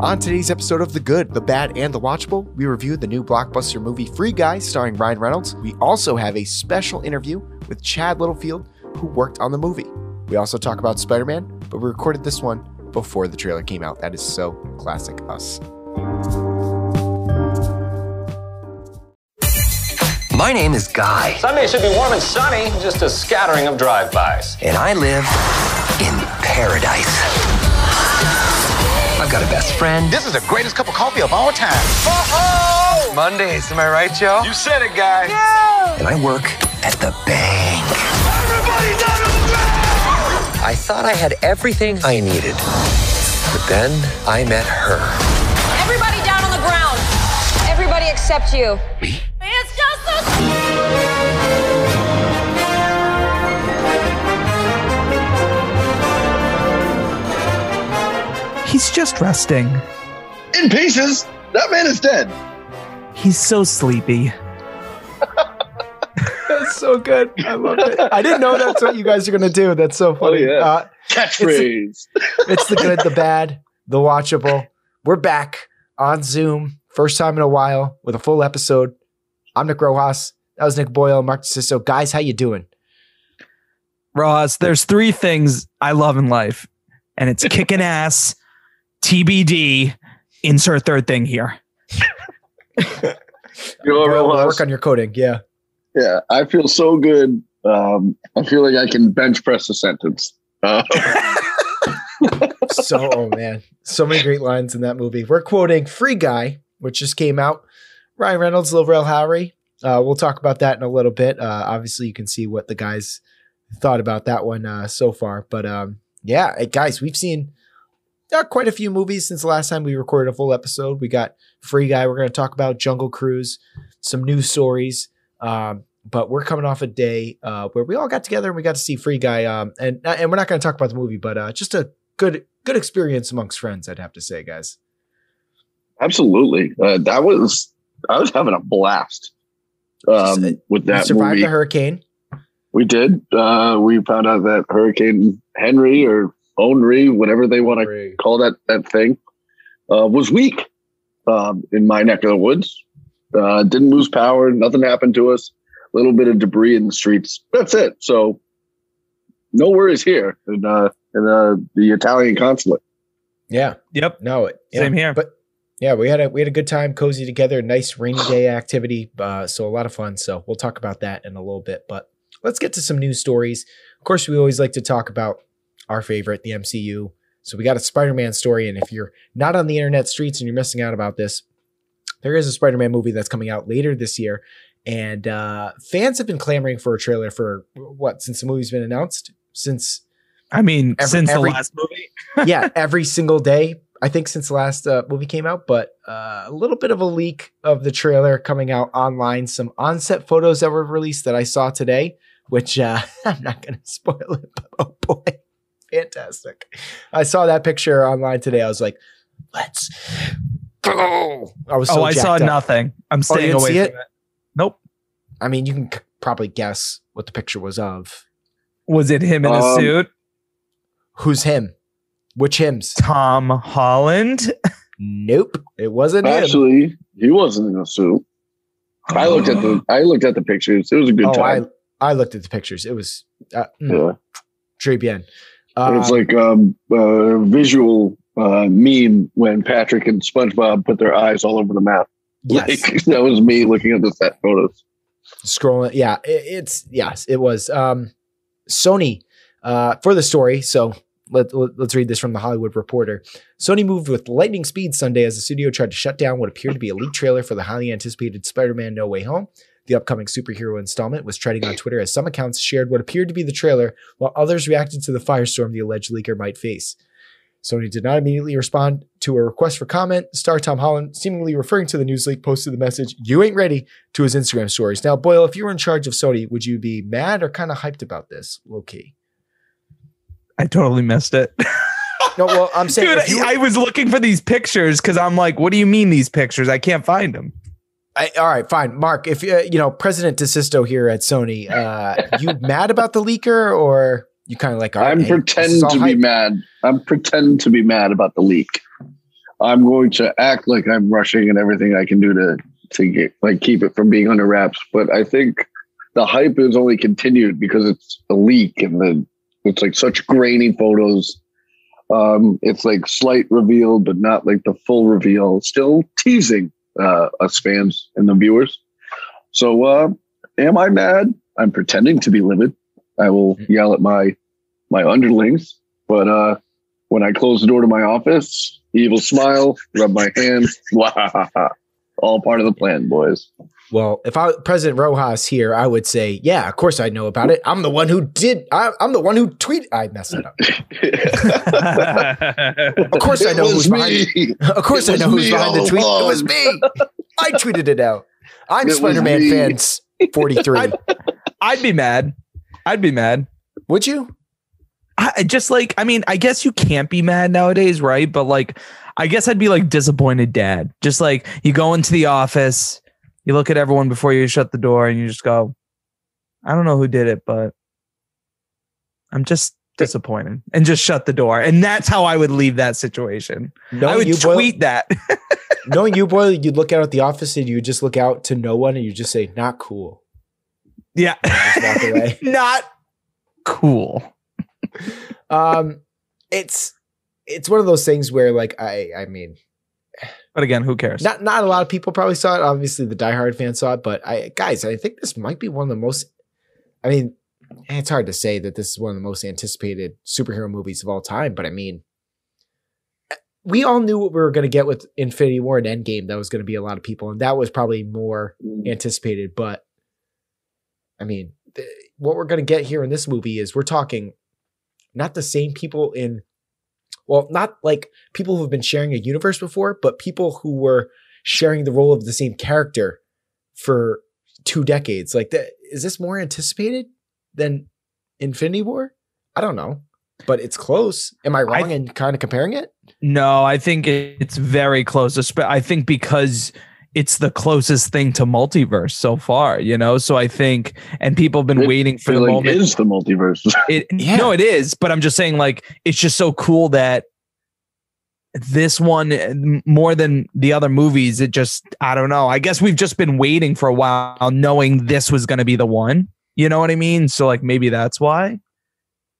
On today's episode of The Good, The Bad, and The Watchable, we review the new blockbuster movie Free Guy starring Ryan Reynolds. We also have a special interview with Chad Littlefield, who worked on the movie. We also talk about Spider Man, but we recorded this one before the trailer came out. That is so classic us. My name is Guy, Sunday should be warm and sunny, just a scattering of drive-bys. and I live in paradise. I've got a best friend. This is the greatest cup of coffee of all time. Mondays, am I right, Joe? You said it, guy. Yeah. And I work at the bank. Everybody down to the bank. I thought I had everything I needed. But then I met her. Everybody down on the ground. Everybody except you. Me? He's just resting. in pieces. That man is dead. He's so sleepy. That's so good. I love it. I didn't know that's what you guys are going to do. That's so funny. yeah. Uh, Catchphrase. it's the good, the bad, the watchable. We're back on Zoom, first time in a while with a full episode. I'm Nick Rojas. That was Nick Boyle, Mark DeSisto. Guys, how you doing? Ross, there's three things I love in life, and it's kicking ass, TBD, insert third thing here. You know what, Boyle, work on your coding. Yeah. Yeah, I feel so good. Um, I feel like I can bench press a sentence. Uh, So, oh man, so many great lines in that movie. We're quoting Free Guy, which just came out. Ryan Reynolds, Lil Rel Howery. Uh, we'll talk about that in a little bit. Uh, obviously, you can see what the guys thought about that one uh, so far. But um, yeah, guys, we've seen uh, quite a few movies since the last time we recorded a full episode. We got Free Guy. We're going to talk about Jungle Cruise, some news stories. Um, but we're coming off a day uh, where we all got together and we got to see Free Guy. Um, and and we're not going to talk about the movie, but uh, just a good good experience amongst friends, I'd have to say, guys. absolutely. Uh, that was I was having a blast um, You with We that survived movie. the hurricane. We did. Uh, we found out that Hurricane Henry or Henry, whatever they want to call that that thing, uh, was weak um, in my neck of the woods. Uh, didn't lose power. Nothing happened to us. A little bit of debris in the streets. That's it. So no worries here in, uh, in uh, the Italian consulate. Yeah. Yep. No. it- yeah. Same here. But yeah, we had a we had a good time, cozy together, nice rainy day activity. Uh, so a lot of fun. So we'll talk about that in a little bit. But let's get to some news stories. Of course, we always like to talk about our favorite, the MCU. So we got a Spider-Man story, and if you're not on the internet streets and you're missing out about this, there is a Spider-Man movie that's coming out later this year, and uh, fans have been clamoring for a trailer for what since the movie's been announced since I mean, Every- since every- the last movie. yeah, every single day. I think since the last uh, movie came out, but uh, a little bit of a leak of the trailer coming out online. Some on-set photos that were released that I saw today, which uh, I'm not going to spoil it. But oh boy, fantastic! I saw that picture online today. I was like, "Let's go!" I was so oh, I saw up. nothing. I'm Oh, staying didn't away from it? it. Nope. I mean, you can c- probably guess what the picture was of. Was it him in a Um, suit? Who's him? Which hymns? Tom Holland? Nope, it wasn't him. Actually, he wasn't in a suit. I looked at the I looked at the pictures. It was a good oh, time. I I looked at the pictures. It was uh, mm, yeah. très bien. It's Uh, like um, a visual uh, meme when Patrick and SpongeBob put their eyes all over the map. yes, Like, that was me looking at the set photos. scrolling. Yeah, it, it's yes, it was. Um, Sony uh, for the story. So let, us read this from the Hollywood Reporter. Sony moved with lightning speed Sunday as the studio tried to shut down what appeared to be a leaked trailer for the highly anticipated Spider-Man: No Way Home. The upcoming superhero installment was trending on Twitter as some accounts shared what appeared to be the trailer, while others reacted to the firestorm the alleged leaker might face. Sony did not immediately respond to a request for comment. Star Tom Holland, seemingly referring to the news leak, posted the message, You ain't ready, to his Instagram stories. Now, Boyle, if you were in charge of Sony, would you be mad or kind of hyped about this? Low key. I totally missed it. No, well, I'm saying Dude, you- I was looking for these pictures because I'm like, what do you mean these pictures? I can't find them. I, all right, fine, Mark. If uh, you know President DeSisto here at Sony, uh, you mad about the leaker, or you kind of like? right, I'm hey, this is pretending to be mad. I'm pretending to be mad about the leak. I'm going to act like I'm rushing and everything I can do to to get like keep it from being under wraps. But I think the hype is only continued because it's a leak and the it's like such grainy photos. Um, it's like slight reveal, but not like the full reveal. Still teasing uh, us fans and the viewers. So, uh, am I mad? I'm pretending to be livid. I will yell at my my underlings, but uh, when I close the door to my office, evil smile, rub my hands. All part of the plan, boys. Well, if I President Rojas here, I would say, yeah, of course I know about it. I'm the one who did. I, am the one who tweeted. I messed it up. of course I know who's behind. Of course I know who's behind the tweet. It was me. I tweeted it out. I'm Spider-Man fans 43. I'd, I'd be mad. I'd be mad. Would you? I just like. I mean, I guess you can't be mad nowadays, right? But like, I guess I'd be like disappointed dad. Just like you go into the office you look at everyone before you shut the door and you just go, I don't know who did it, but I'm just disappointed and just shut the door. And that's how I would leave that situation. Knowing I would you, tweet Boyle, that. knowing you, boy, you'd look out at the office and you would just look out to no one and you just say, not cool. Yeah. not cool. um, it's, it's one of those things where like, I, I mean, but again, who cares? Not not a lot of people probably saw it. Obviously, the diehard fans saw it, but I guys, I think this might be one of the most. I mean, it's hard to say that this is one of the most anticipated superhero movies of all time, but I mean, we all knew what we were going to get with Infinity War and Endgame. That was going to be a lot of people, and that was probably more mm. anticipated. But I mean, th- what we're going to get here in this movie is we're talking not the same people in well, not like people who have been sharing a universe before, but people who were sharing the role of the same character for two decades. Like, that, is this more anticipated than Infinity War? I don't know, but it's close. Am I wrong I, in kind of comparing it? No, I think it's very close. I think because it's the closest thing to multiverse so far, you know. So I think, and people have been it, waiting for the like moment. Is the multiverse? it yeah. no, it is. But I'm just saying, like, it's just so cool that this one more than the other movies. It just, I don't know. I guess we've just been waiting for a while, knowing this was going to be the one. You know what I mean? So like, maybe that's why.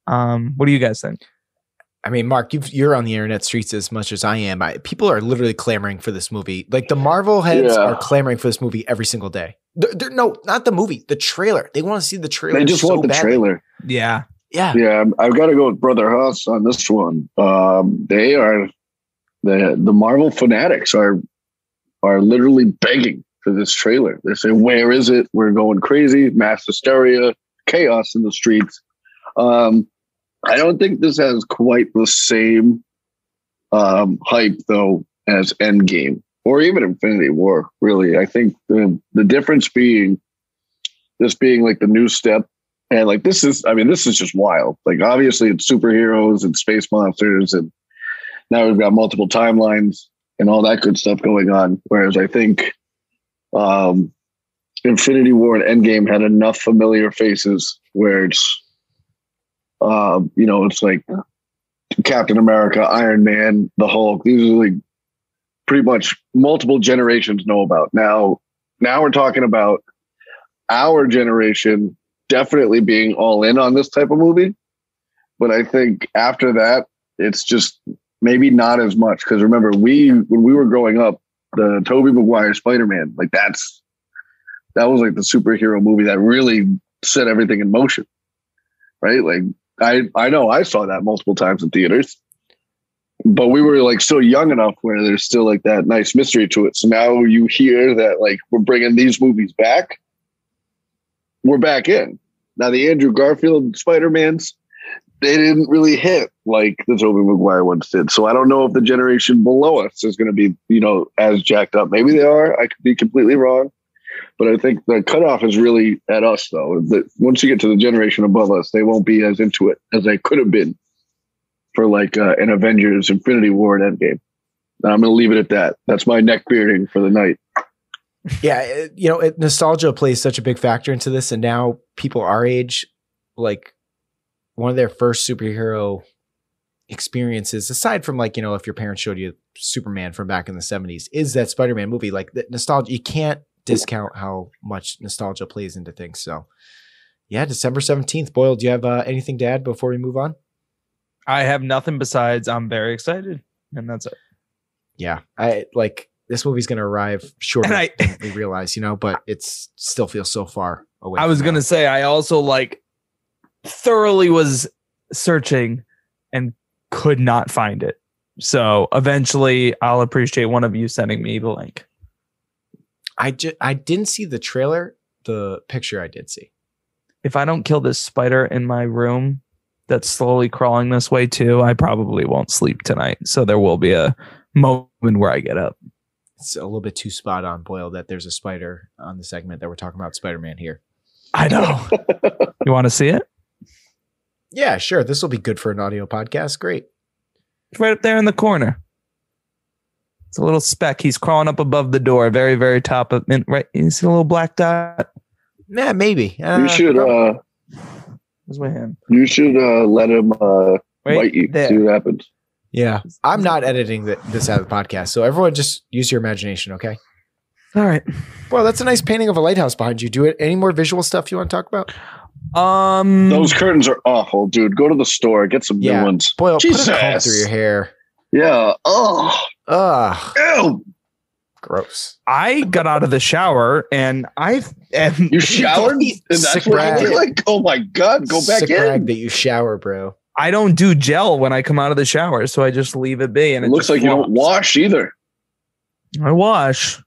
Um, what do you guys think? I mean, Mark, you are on the internet streets as much as I am. I, people are literally clamoring for this movie. Like the Marvel heads yeah. are clamoring for this movie every single day. They're, they're, no, not the movie, the trailer. They want to see the trailer. They just so want the badly. trailer. Yeah, yeah, yeah. I've got to go with Brother Huss on this one. Um, they are the the Marvel fanatics are are literally begging for this trailer. They say, "Where is it? We're going crazy, mass hysteria, chaos in the streets." Um, I don't think this has quite the same um, hype though as Endgame or even Infinity War. Really, I think the the difference being this being like the new step, and like this is, I mean, this is just wild. Like obviously, it's superheroes and space monsters, and now we've got multiple timelines and all that good stuff going on. Whereas I think um, Infinity War and Endgame had enough familiar faces where it's um, you know, it's like Captain America, Iron Man, the Hulk. These are like pretty much multiple generations know about. Now, now we're talking about our generation definitely being all in on this type of movie. But I think after that, it's just maybe not as much. Because remember, we when we were growing up, the Tobey Maguire Spider Man, like that's that was like the superhero movie that really set everything in motion. Right? Like I I know I saw that multiple times in theaters, but we were like still young enough where there's still like that nice mystery to it. So now you hear that like we're bringing these movies back, we're back in. Now the Andrew Garfield Spider Mans, they didn't really hit like the Tobey Maguire ones did. So I don't know if the generation below us is going to be you know as jacked up. Maybe they are. I could be completely wrong. But I think the cutoff is really at us, though. That once you get to the generation above us, they won't be as into it as they could have been for like uh, an Avengers, Infinity War, and Endgame. And I'm going to leave it at that. That's my neck bearding for the night. Yeah, it, you know, it, nostalgia plays such a big factor into this, and now people our age, like one of their first superhero experiences aside from like you know if your parents showed you Superman from back in the 70s is that Spider-Man movie like the nostalgia you can't discount how much nostalgia plays into things so yeah December 17th Boyle do you have uh, anything to add before we move on I have nothing besides I'm very excited, and that's it. yeah I like this movie's going to arrive shorter And I- than we realize you know but it's still feels so far away I was gonna say I also like thoroughly was searching and could not find it. So eventually, I'll appreciate one of you sending me the link. I ju- I didn't see the trailer the picture I did see If I don't kill this spider in my room that's slowly crawling this way too, I probably won't sleep tonight. So there will be a moment where I get up. it's a little bit too spot on Boyle that there's a spider on the segment that we're talking about Spider-Man here I know. you want to see it? Yeah, sure. This will be good for an audio podcast. Great. It's right up there in the corner. It's a little speck. He's crawling up above the door, very, very top of in, right. You see a little black dot? Yeah, maybe. Uh, you should uh Where's my hand? you should uh let him uh Right bite you. there. See what happens. yeah, I'm not editing the, this out of the podcast, so everyone just use your imagination, okay? All right. Well, that's a nice painting of a lighthouse behind you. Do it. Any more visual stuff you want to talk about? Um, Those curtains are awful, dude. Go to the store, get some Yeah. new ones. Boyle, put a comb Jesus. through your hair. Yeah. Oh, Ugh, ew. gross. I got out of the shower and I and You showered? And that's Sick what brag. you like? Oh my god, go back Sick in. brag that you shower, bro. I don't do gel when I come out of the shower, so I just leave it be. And It it, looks just like you don't wash either. I wash.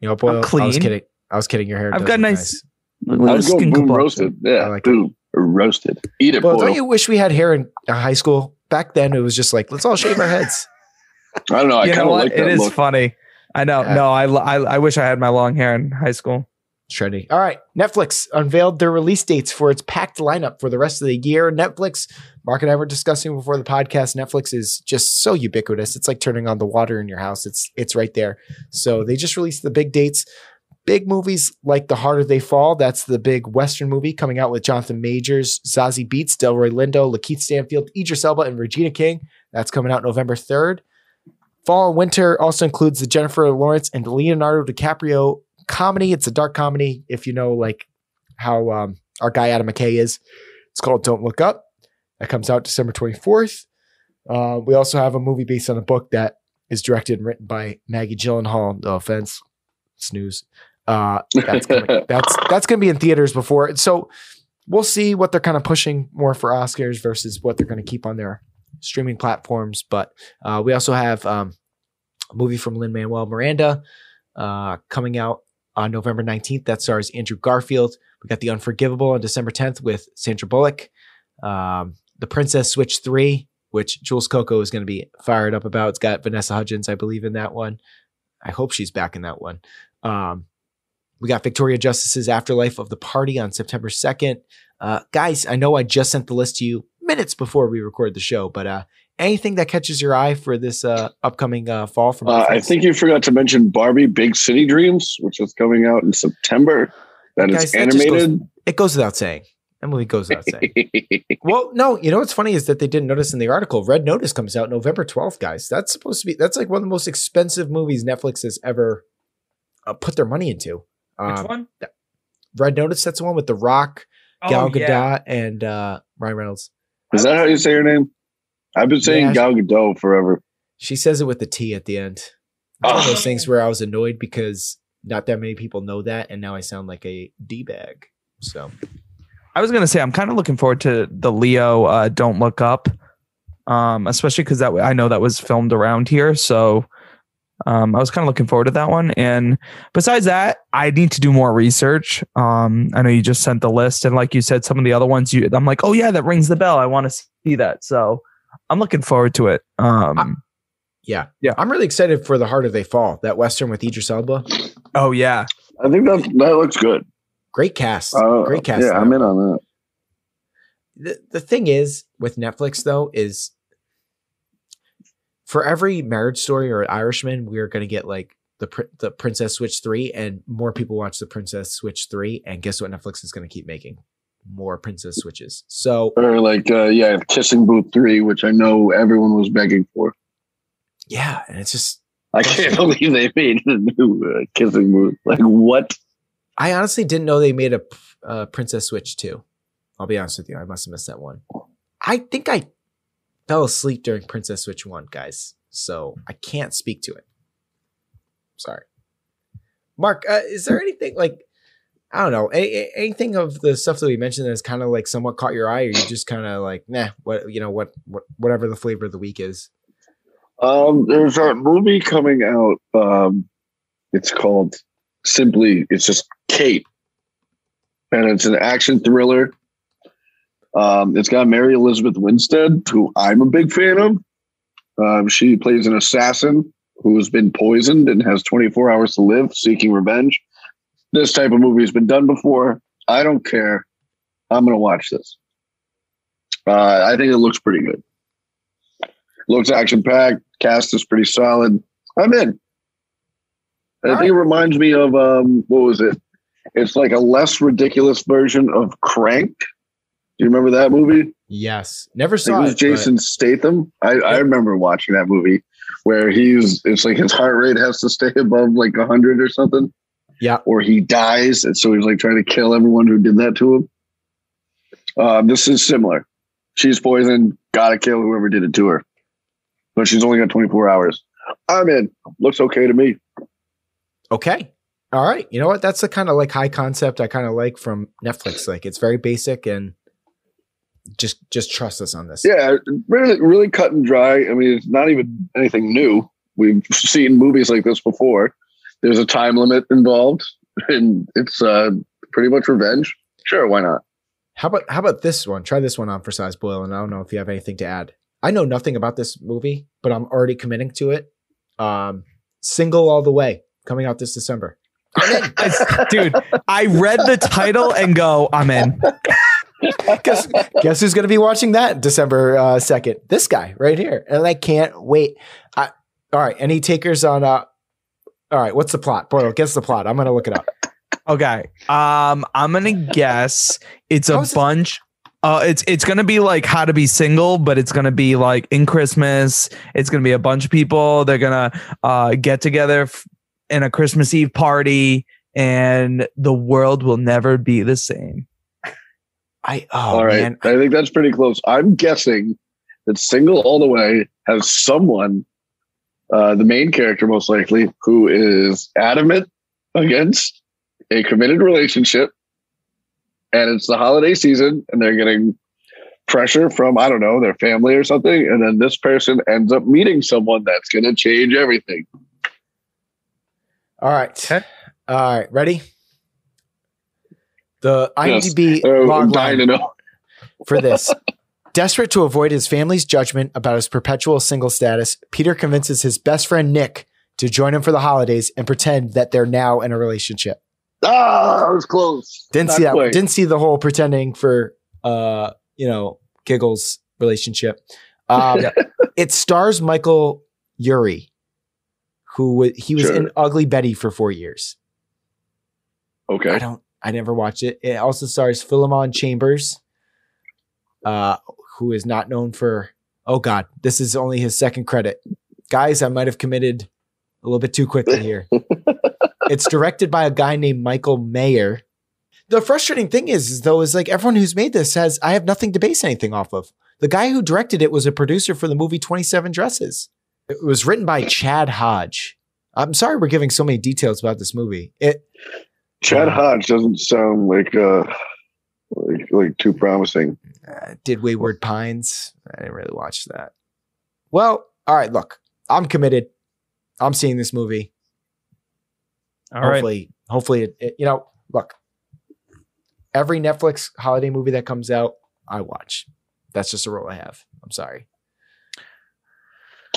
You know, Boyle. I was clean. kidding. I was kidding. Your hair. I've got look nice- I Little was going skin boom complexion. roasted. I Yeah, like it. boom roasted. Eat it, boy. don't you wish we had hair in uh, high school? Back then, it was just like let's all shave our heads. I don't know. I kind of like that it is look. funny. I know. Yeah. No, I, I I wish I had my long hair in high school. Trendy. All right. Netflix unveiled their release dates for its packed lineup for the rest of the year. Netflix, Mark and I were discussing before the podcast. Netflix is just so ubiquitous. It's like turning on the water in your house. It's it's right there. So they just released the big dates. Big movies like The Harder They Fall. That's the big Western movie coming out with Jonathan Majors, Zazie Beetz, Delroy Lindo, Lakeith Stanfield, Idris Elba, and Regina King. That's coming out November 3rd. Fall and Winter also includes the Jennifer Lawrence and Leonardo DiCaprio comedy. It's a dark comedy. If you know like how um, our guy Adam McKay is, it's called Don't Look Up. That comes out December 24th. Uh, we also have a movie based on a book that is directed and written by Maggie Gyllenhaal. No offense, snooze. Uh, that's coming, that's that's going to be in theaters before. So we'll see what they're kind of pushing more for Oscars versus what they're going to keep on their streaming platforms. But uh, we also have um, a movie from Lin Manuel Miranda uh, coming out on November 19th. That stars Andrew Garfield. We got The Unforgivable on December 10th with Sandra Bullock. Um, the Princess Switch 3, which Jules Coco is going to be fired up about. It's got Vanessa Hudgens, I believe, in that one. I hope she's back in that one. Um, we got Victoria Justice's Afterlife of the Party on September 2nd. Uh, guys, I know I just sent the list to you minutes before we record the show, but uh, anything that catches your eye for this uh, upcoming uh, fall from Uh, I think you forgot to mention Barbie Big City Dreams, which is coming out in September. That Guys, is that goes- animated. it goes without saying. That movie goes without saying. Well, no, you know what's funny is that they didn't notice in the article. Red Notice comes out November 12th, guys. That's supposed to be that's like one of the most expensive movies Netflix has ever uh, put their money into. Which Um, one? Red Notice, that's the one with The Rock, Gal Oh, Gadot, yeah. and uh, Ryan Reynolds. Is that how you say her name? I've been saying Yeah. Gal Gadot forever. She says it with the T at the end. It's one of Oh. those things where I was annoyed because not that many people know that, and now I sound like a d bag. So I was gonna say I'm kind of looking forward to the Leo uh, Don't Look Up, um, especially because that I know that was filmed around here, so um, I was kind of looking forward to that one. And besides that, I need to do more research. Um, I know you just sent the list, and like you said, some of the other ones, you I'm like, oh yeah, that rings the bell. I want to see that, so I'm looking forward to it. Um, yeah, Yeah. I'm really excited for The Harder They Fall, that western with Idris Elba. oh yeah, I think that that looks good. Great cast, Uh, great cast. Yeah, in I'm in on that. the, the thing is with Netflix though is for every marriage story or Irishman, we're gonna get like the the Princess Switch three, and more people watch the Princess Switch three. And guess what? Netflix is gonna keep making more Princess Switches. So Or like, uh, yeah, Kissing Booth 3, which I know everyone was begging for. yeah, and it's just I can't believe they made a new uh, Kissing Booth. Like, what? I honestly didn't know they made a uh, Princess Switch 2. I'll be honest with you, I must have missed that one. I think I fell asleep during Princess Switch one, guys, so I can't speak to it. Sorry, Mark. Uh, is there anything like I don't know, anything of the stuff that we mentioned that has kind of like somewhat caught your eye, or you just kind of like, nah, what you know, what, what, whatever the flavor of the week is. Um, there's a movie coming out. Um, it's called simply, it's just Kate. And it's an action thriller. Um, it's got Mary Elizabeth Winstead, who I'm a big fan of. Um, she plays an assassin who has been poisoned and has 24 hours to live, seeking revenge. This type of movie has been done before. I don't care. I'm going to watch this. Uh, I think it looks pretty good. Looks action packed. Cast is pretty solid. I'm in. I think it reminds me of um, what was it? It's like a less ridiculous version of Crank. Do you remember that movie? Yes, never saw it was it. Jason Statham. I, I remember watching that movie where he's it's like his heart rate has to stay above like hundred or something. Yeah. Or he dies, and so he's like trying to kill everyone who did that to him. Um, this is similar. She's poisoned, gotta kill whoever did it to her. But she's only got 24 hours. I'm in. Looks okay to me. Okay, all right. You know what? That's the kind of like high concept I kind of like from Netflix. Like it's very basic and just just trust us on this. Yeah, really, really cut and dry. I mean, it's not even anything new. We've seen movies like this before. There's a time limit involved, and it's uh, pretty much revenge. Sure, why not? How about how about this one? Try this one on for size Boyle, and I don't know if you have anything to add. I know nothing about this movie, but I'm already committing to it. Um, single all the way, coming out this December. I- dude, I read the title and go, I'm in. guess, guess who's going to be watching that December uh, second? This guy right here, and I can't wait. I, all right, any takers on? Uh, all right, what's the plot? Boyle, guess the plot. I'm going to look it up. Okay. Um, I'm gonna guess it's a How is this- bunch. Uh, it's it's gonna be like how to be single, but it's gonna be like in Christmas. It's gonna be a bunch of people. They're gonna uh, get together f- in a Christmas Eve party, and the world will never be the same. I oh All right, man, I think that's pretty close. I'm guessing that Single All the Way has someone, uh, the main character most likely, who is adamant against a committed relationship, and it's the holiday season, and they're getting pressure from I don't know their family or something, and then this person ends up meeting someone that's going to change everything. All right. All right. Ready? The Yes. IMDb to know. for this. Desperate to avoid his family's judgment about his perpetual single status, Peter convinces his best friend Nick to join him for the holidays and pretend that they're now in a relationship. Ah, I was close. Didn't Not see that. quite. Didn't see the whole pretending for uh, you know, giggles relationship. Um, it stars Michael Urie, who he was Sure. in Ugly Betty for four years. Okay. I don't. I never watched it. It also stars Philemon Chambers, uh, who is not known for. Oh God, this is only his second credit. Guys, I might have committed a little bit too quickly here. it's directed by a guy named Michael Mayer. The frustrating thing is, though, is like everyone who's made this says I have nothing to base anything off of. The guy who directed it was a producer for the movie Twenty Seven Dresses. It was written by Chad Hodge. I'm sorry we're giving so many details about this movie. It Chad Hodge doesn't sound like uh like, like too promising. uh, did Wayward Pines. I didn't really watch that. Well, all right. Look, I'm committed. I'm seeing this movie. All right. hopefully, hopefully, it, it- you know, look. Every Netflix holiday movie that comes out, I watch. That's just a rule I have. I'm sorry.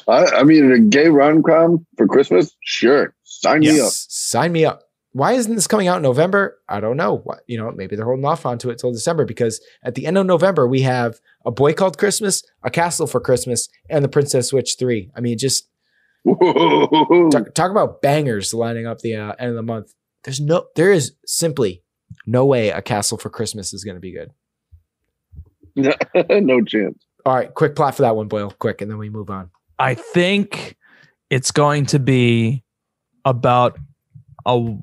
I, I mean, a gay rom com for Christmas, sure, sign me up. Yes, sign me up. Why isn't this coming out in November? I don't know. What you know, maybe they're holding off onto it till December because at the end of November we have a boy called Christmas, a castle for Christmas, and the Princess Switch three. I mean, just talk, talk about bangers lining up the uh, end of the month. There's no, there is simply No way a castle for Christmas is going to be good. no chance. All right, quick plot for that one, Boyle. Quick, and then we move on. I think it's going to be about a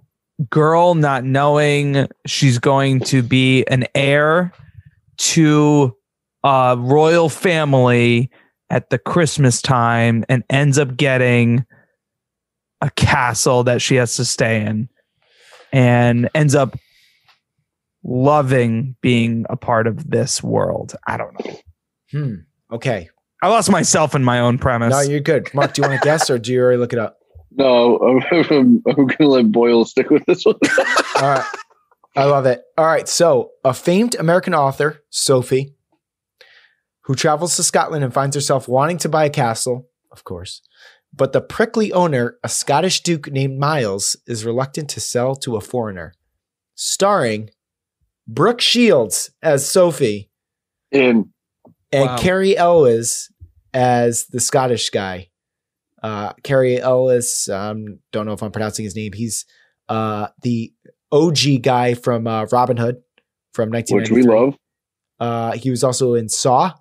girl not knowing she's going to be an heir to a royal family at the Christmas time and ends up getting a castle that she has to stay in and ends up loving being a part of this world. I don't know. Hmm. Okay. I lost myself in my own premise. No, you're good. Mark, do you want to guess or do you already look it up? No, I'm, I'm going to let Boyle stick with this one. All right. I love it. All right. So, a famed American author, Sophie, who travels to Scotland and finds herself wanting to buy a castle, of course. But the prickly owner, a Scottish duke named Miles, is reluctant to sell to a foreigner. Starring Brooke Shields as Sophie In and Wow. Cary Elwes as the Scottish guy. Uh, Cary Elwes, um, don't know if I'm pronouncing his name. He's uh, the OG guy from uh, Robin Hood from which we love. Uh, he was also in Saw,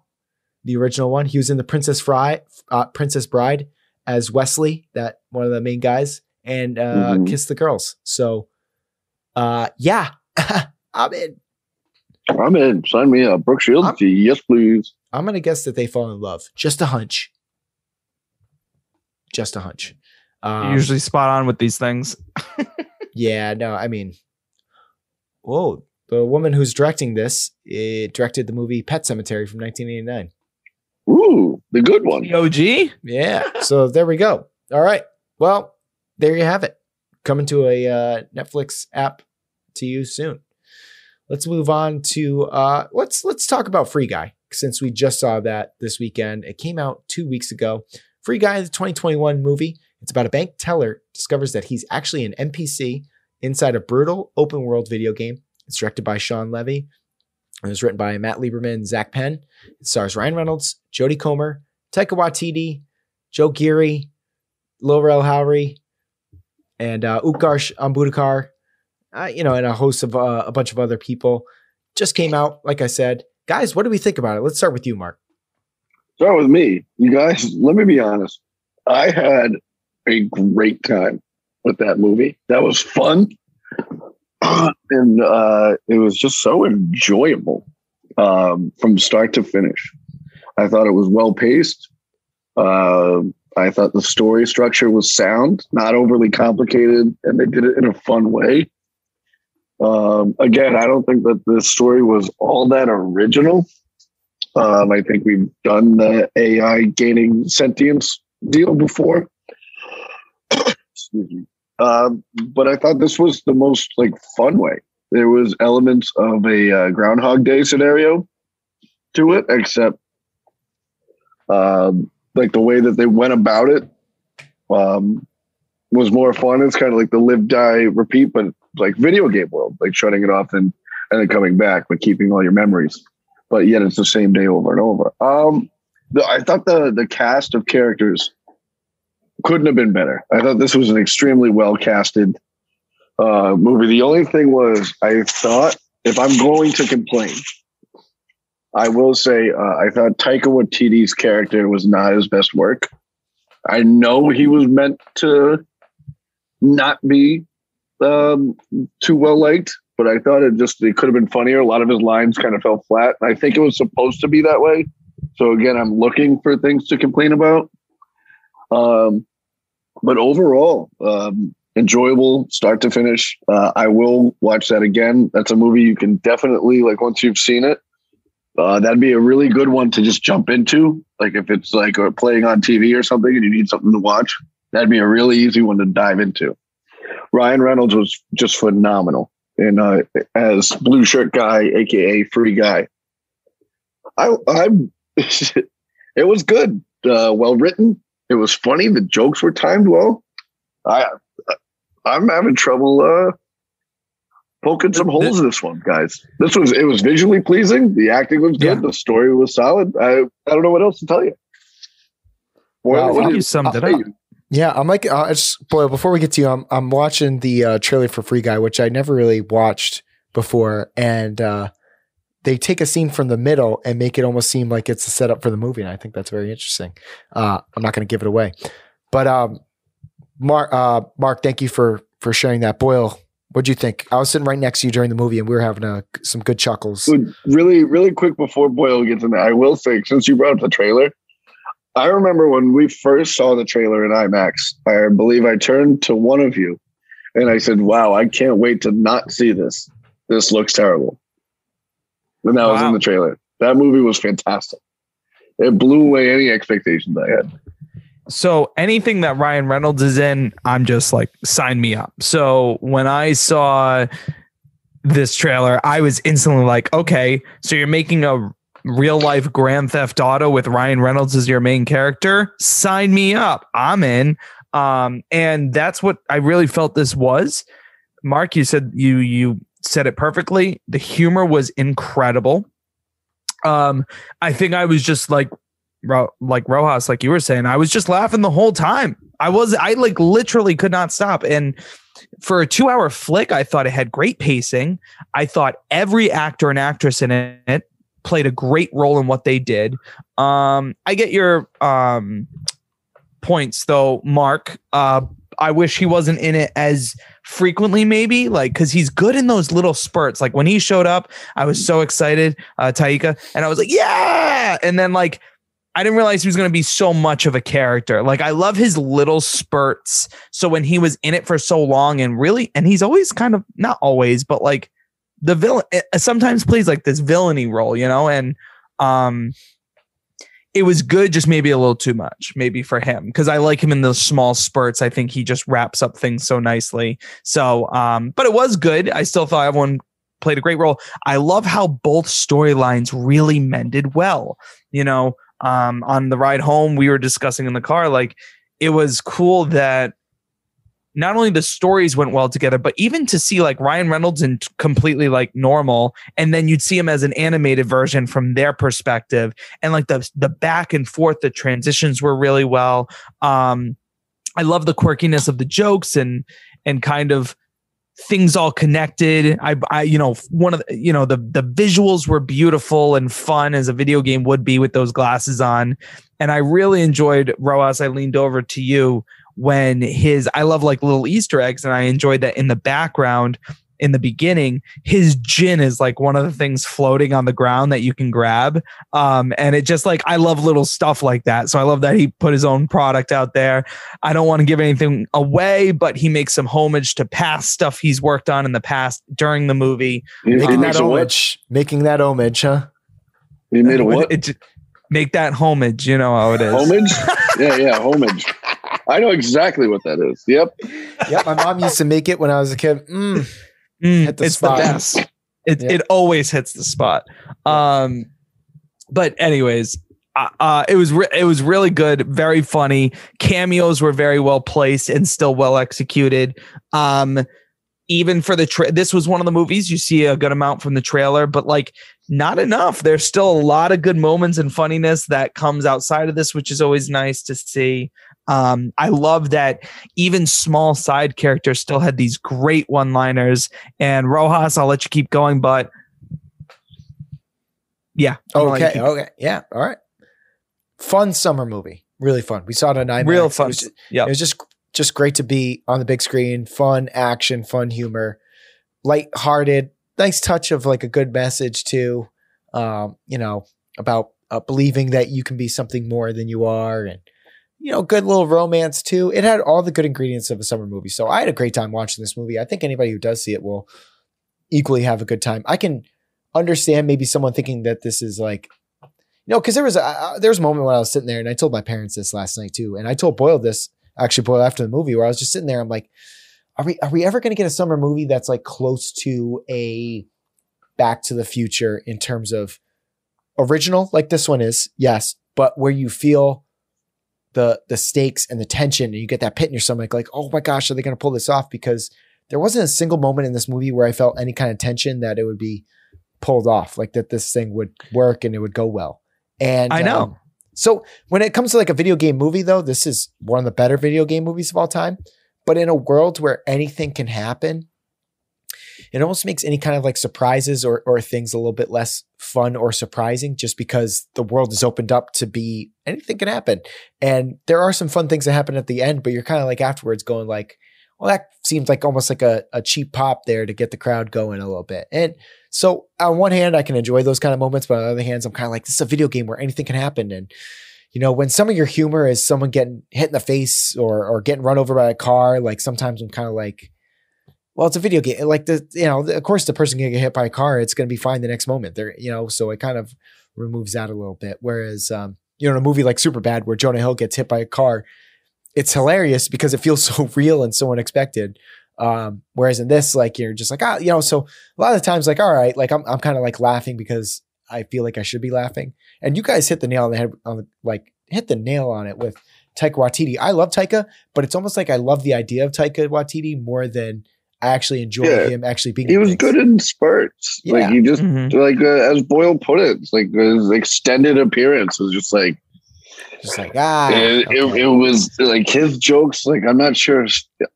the original one. He was in the Princess Fry, uh, Princess Bride as Westley, that one of the main guys, and uh, Mhm. Kiss the Girls. So, uh, yeah, I'm in. I'm in. Sign me up. Brooke Shields. I'm- yes, please. I'm gonna guess that they fall in love. Just a hunch. Just a hunch. Um, usually spot on with these things. yeah, no, I mean, whoa, the woman who's directing this it directed the movie Pet Sematary from 1989. Ooh, the good one. The OG? Yeah, so there we go. All right, well, there you have it. Coming to a uh, Netflix app to you soon. Let's move on to uh, let's let's talk about Free Guy since we just saw that this weekend. It came out two weeks ago. Free Guy, the 2021 movie. It's about a bank teller discovers that he's actually an NPC inside a brutal open world video game. It's directed by Shawn Levy. It was written by Matt Lieberman Zak Penn. It stars Ryan Reynolds, Jodie Comer, Taika Waititi, Joe Keery, Laurel Howery, and uh, Utkarsh Ambudkar, uh, you know, and a host of uh, a bunch of other people. Just came out, like I said. Guys, what do we think about it? Let's start with you, Mark. Start with me. You guys, let me be honest. I had a great time with that movie. That was fun. and uh, it was just so enjoyable um, from start to finish. I thought it was well paced. Uh, I thought the story structure was sound, not overly complicated, and they did it in a fun way. Um, again, I don't think that the story was all that original. Um, I think we've done the AI gaining sentience deal before. Excuse me. Um, but I thought this was the most like fun way. There was elements of a uh, Groundhog Day scenario to it, except um, like the way that they went about it um, was more fun. It's kind of like the live, die, repeat, but like video game world, like shutting it off and and then coming back, but keeping all your memories but yet it's the same day over and over. Um, the, I thought the the cast of characters couldn't have been better. I thought this was an extremely well casted uh, movie. The only thing was, I thought if I'm going to complain, I will say uh, I thought Taika Waititi's character was not his best work. I know he was meant to not be um, too well liked, but I thought it just it could have been funnier. A lot of his lines kind of fell flat. I think it was supposed to be that way. So again, I'm looking for things to complain about. Um, but overall, um, enjoyable start to finish. Uh, I will watch that again. That's a movie you can definitely like once you've seen it. Uh, that'd be a really good one to just jump into. Like if it's like or playing on TV or something and you need something to watch, that'd be a really easy one to dive into. Ryan Reynolds was just phenomenal in uh, as blue shirt guy, aka free guy. I I it was good, uh, well written. It was funny. The jokes were timed well. I I'm having trouble uh, poking some holes in this one, guys. This was it was visually pleasing. The acting was good. Yeah. The story was solid. I I don't know what else to tell you. Wow, I think did- you summed it up. you. Yeah, I'm like, uh, just Boyle. Before we get to you, I'm I'm watching the uh, trailer for Free Guy, which I never really watched before, and uh, they take a scene from the middle and make it almost seem like it's a setup for the movie, and I think that's very interesting. Uh, I'm not going to give it away, but um, Mark, uh, Mark, thank you for for sharing that. Boyle, what'd you think? I was sitting right next to you during the movie, and we were having a, some good chuckles. Really, really quick before Boyle gets in there, I will say, since you brought up the trailer, I remember when we first saw the trailer in IMAX. I believe I turned to one of you, and I said, "Wow, I can't wait to not see this. This looks terrible." And that was in the trailer. That movie was fantastic. It blew away any expectations I had. So anything that Ryan Reynolds is in, I'm just like, sign me up. So when I saw this trailer, I was instantly like, okay, so you're making a real life Grand Theft Auto with Ryan Reynolds as your main character. Sign me up. I'm in. Um, and that's what I really felt this was. Mark, you said you you said it perfectly. The humor was incredible. Um, I think I was just like like Rojas, like you were saying, I was just laughing the whole time. I was, I like literally could not stop. And for a two hour flick, I thought it had great pacing. I thought every actor and actress in it played a great role in what they did. Um, I get your um, points though, Mark. Uh, I wish he wasn't in it as frequently, maybe like because he's good in those little spurts. Like when he showed up, I was so excited, uh, Taika, and I was like, yeah. And then like I didn't realize he was going to be so much of a character. Like I love his little spurts. So when he was in it for so long and really, and he's always kind of not always, but like the villain eh, sometimes plays like this villainy role, you know, and um it was good, just maybe a little too much, maybe for him, because I like him in those small spurts. I think he just wraps up things so nicely. So, um, but it was good. I still thought everyone played a great role. I love how both storylines really mended well. You know, um, on the ride home, we were discussing in the car, like it was cool that not only the stories went well together, but even to see like Ryan Reynolds and completely like normal, and then you'd see him as an animated version from their perspective, and like the the back and forth, the transitions were really well. Um, I love the quirkiness of the jokes and and kind of things all connected. I, I, you know, one of the, you know, the the visuals were beautiful and fun as a video game would be with those glasses on, and I really enjoyed Rojas. I leaned over to you when his I love like little Easter eggs, and I enjoyed that in the background. In the beginning, his gin is like one of the things floating on the ground that you can grab. Um, and it just like I love little stuff like that. So I love that he put his own product out there. I don't want to give anything away, but he makes some homage to past stuff he's worked on in the past during the movie. He Making makes that homage, making that homage, huh? He made a what? It, it- make that homage, you know how it is. Homage? yeah, yeah, homage. I know exactly what that is. Yep. Yep, my mom used to make it when I was a kid. Mm. Mm, Hit the it's spot. the best. It Yeah. it always hits the spot. Um, but anyways, uh, uh, it was re- it was really good, very funny. Cameos were very well placed and still well executed. Um, even for the tra- this was one of the movies you see a good amount from the trailer, but like not enough. There's still a lot of good moments and funniness that comes outside of this, which is always nice to see. Um, I love that even small side characters still had these great one liners. And Rojas, I'll let you keep going, but yeah. I'm gonna let you Okay, okay, yeah, all right. Fun summer movie, really fun. We saw it on IMAX. Real fun. Yeah. It was just just great to be on the big screen. Fun action, fun humor, light-hearted, nice touch of like a good message too. Um, you know about uh, believing that you can be something more than you are, and you know, good little romance too. It had all the good ingredients of a summer movie. So I had a great time watching this movie. I think anybody who does see it will equally have a good time. I can understand maybe someone thinking that this is like you know, because there was a uh, there was a moment when I was sitting there, and I told my parents this last night too, and I told Boyle this actually Boyle after the movie, where I was just sitting there. I'm like, are we are we ever going to get a summer movie that's like close to a Back to the Future in terms of original, like this one is, yes, but where you feel the the stakes and the tension, and you get that pit in your stomach, like, oh my gosh, are they going to pull this off? Because there wasn't a single moment in this movie where I felt any kind of tension that it would be pulled off, like that this thing would work and it would go well. And I know. um, so when it comes to like a video game movie, though, this is one of the better video game movies of all time. But in a world where anything can happen, it almost makes any kind of like surprises or or things a little bit less fun or surprising just because the world is opened up to be anything can happen. And there are some fun things that happen at the end, but you're kind of like afterwards going like, well, that seems like almost like a, a cheap pop there to get the crowd going a little bit. And so on one hand, I can enjoy those kind of moments, but on the other hand, I'm kind of like, this is a video game where anything can happen. And you know, when some of your humor is someone getting hit in the face or or getting run over by a car, like sometimes I'm kind of like, well, it's a video game. Like the, you know, of course the person can get hit by a car, it's going to be fine the next moment. There, you know, so it kind of removes that a little bit. Whereas, um, you know, in a movie like Superbad where Jonah Hill gets hit by a car, it's hilarious because it feels so real and so unexpected. Um, whereas in this, like you're just like, ah, you know, so a lot of times, like, all right, like I'm, I'm kind of like laughing because I feel like I should be laughing. And you guys hit the nail on the head on the, like hit the nail on it with Taika Waititi. I love Taika, but it's almost like I love the idea of Taika Waititi more than I actually enjoy Yeah. him actually being. He was things. good in spurts. Yeah. Like he just Mhm. like uh, as Boyle put it, it's like his extended appearance was just like Just like ah, it, it, okay. it was like his jokes. Like I'm not sure.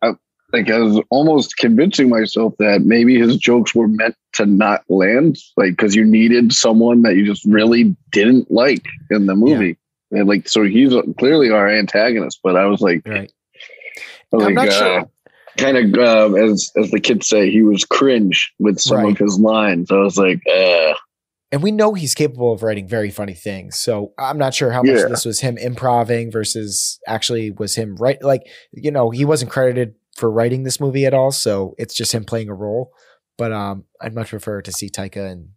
I, like I was almost convincing myself that maybe his jokes were meant to not land, like because you needed someone that you just really didn't like in the movie, and like so he's clearly our antagonist. But I was like, right. like I'm not uh, sure. Kind of uh, as as the kids say, he was cringe with some Right. of his lines. I was like, uh, And we know he's capable of writing very funny things. So I'm not sure how much Yeah. of this was him improving versus actually was him right. Like, you know, he wasn't credited for writing this movie at all. So it's just him playing a role. But um, I'd much prefer to see Taika and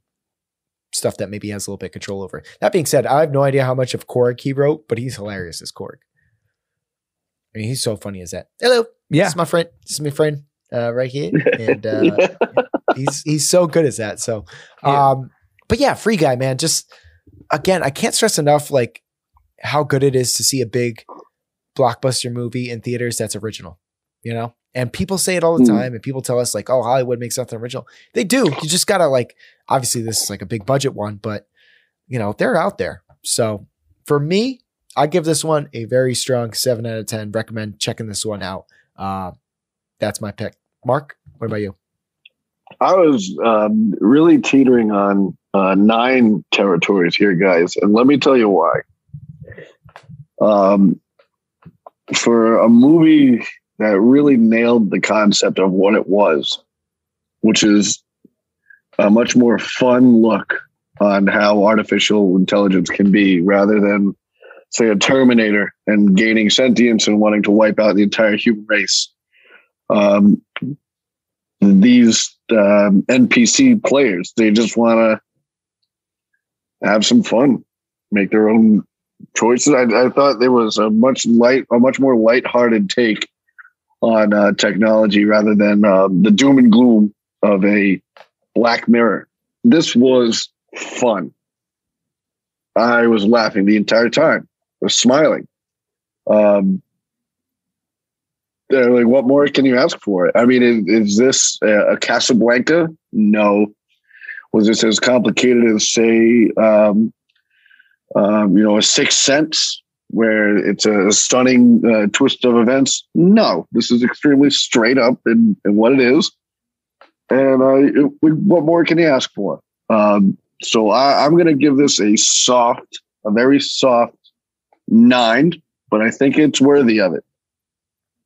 stuff that maybe he has a little bit of control over. That being said, I have no idea how much of Korg he wrote, but he's hilarious as Korg. I mean, he's so funny as that. Hello. Yeah. This is my friend. This is my friend uh, right here. And uh, he's he's so good as that. So, Yeah. um, but yeah, Free Guy, man. Just again, I can't stress enough like how good it is to see a big blockbuster movie in theaters that's original. You know, and people say it all the Hmm. time, and people tell us like, "Oh, Hollywood makes nothing original." They do. You just gotta like. Obviously, this is like a big budget one, but you know they're out there. So for me, I give this one a very strong seven out of ten. Recommend checking this one out. Uh, that's my pick. Mark, what about you? I was um, really teetering on uh, nine territories here, guys, and let me tell you why. Um, for a movie that really nailed the concept of what it was, which is a much more fun look on how artificial intelligence can be, rather than say a Terminator and gaining sentience and wanting to wipe out the entire human race. Um, these um, NPC players. They just want to have some fun, make their own choices. I, I thought there was a much light, a much more lighthearted take on uh, technology rather than uh, the doom and gloom of a Black Mirror. This was fun. I was laughing the entire time. Smiling. Um, they're like, what more can you ask for? I mean, is, is this a, a Casablanca? No. Was this as complicated as, say, um, um, you know, a Sixth Sense, where it's a stunning uh, twist of events? No. This is extremely straight up in, in what it is. And uh, it- what more can you ask for? Um, so I, I'm going to give this a soft, a very soft nine, but I think it's worthy of it.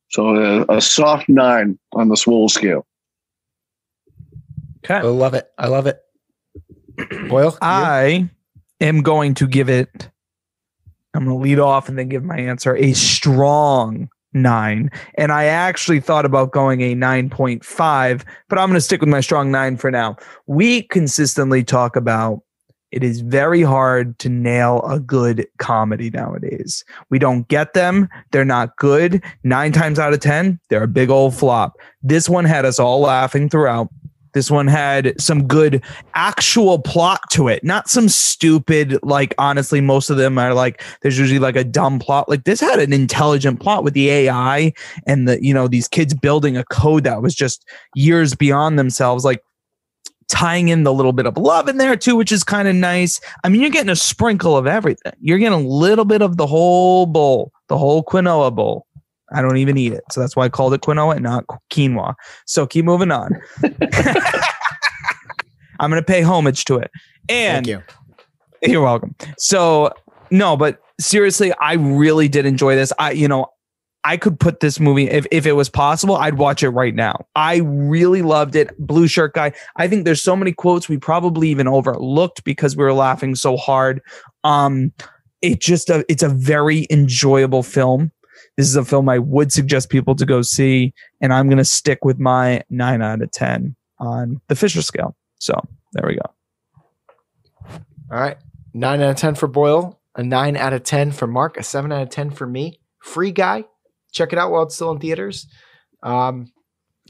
So a, a soft nine on the swole scale. Okay. I love it. I love it. Boyle, you? I am going to give it. I'm going to lead off and then give my answer a strong nine. And I actually thought about going a 9.5, but I'm going to stick with my strong nine for now. We consistently talk about it is very hard to nail a good comedy nowadays. We don't get them. They're not good. Nine times out of 10, they're a big old flop. This one had us all laughing throughout. This one had some good actual plot to it, not some stupid, like, honestly, most of them are like, there's usually like a dumb plot. Like, this had an intelligent plot with the AI and the, you know, these kids building a code that was just years beyond themselves. Like, tying in the little bit of love in there too, which is kind of nice. I mean, you're getting a sprinkle of everything. You're getting a little bit of the whole bowl, the whole quinoa bowl. I don't even eat it. So that's why I called it quinoa and not quinoa. So keep moving on. I'm going to pay homage to it. And Thank you. you're welcome. So no, but seriously, I really did enjoy this. I, you know, I could put this movie if, if it was possible, I'd watch it right now. I really loved it. Blue shirt guy. I think there's so many quotes we probably even overlooked because we were laughing so hard. Um, it just a, it's a very enjoyable film. This is a film I would suggest people to go see, and I'm gonna stick with my nine out of ten on the Fisher scale. So there we go. All right. Nine out of 10 for Boyle, a nine out of 10 for Mark, a seven out of 10 for me. Free guy. Check it out while it's still in theaters. Um,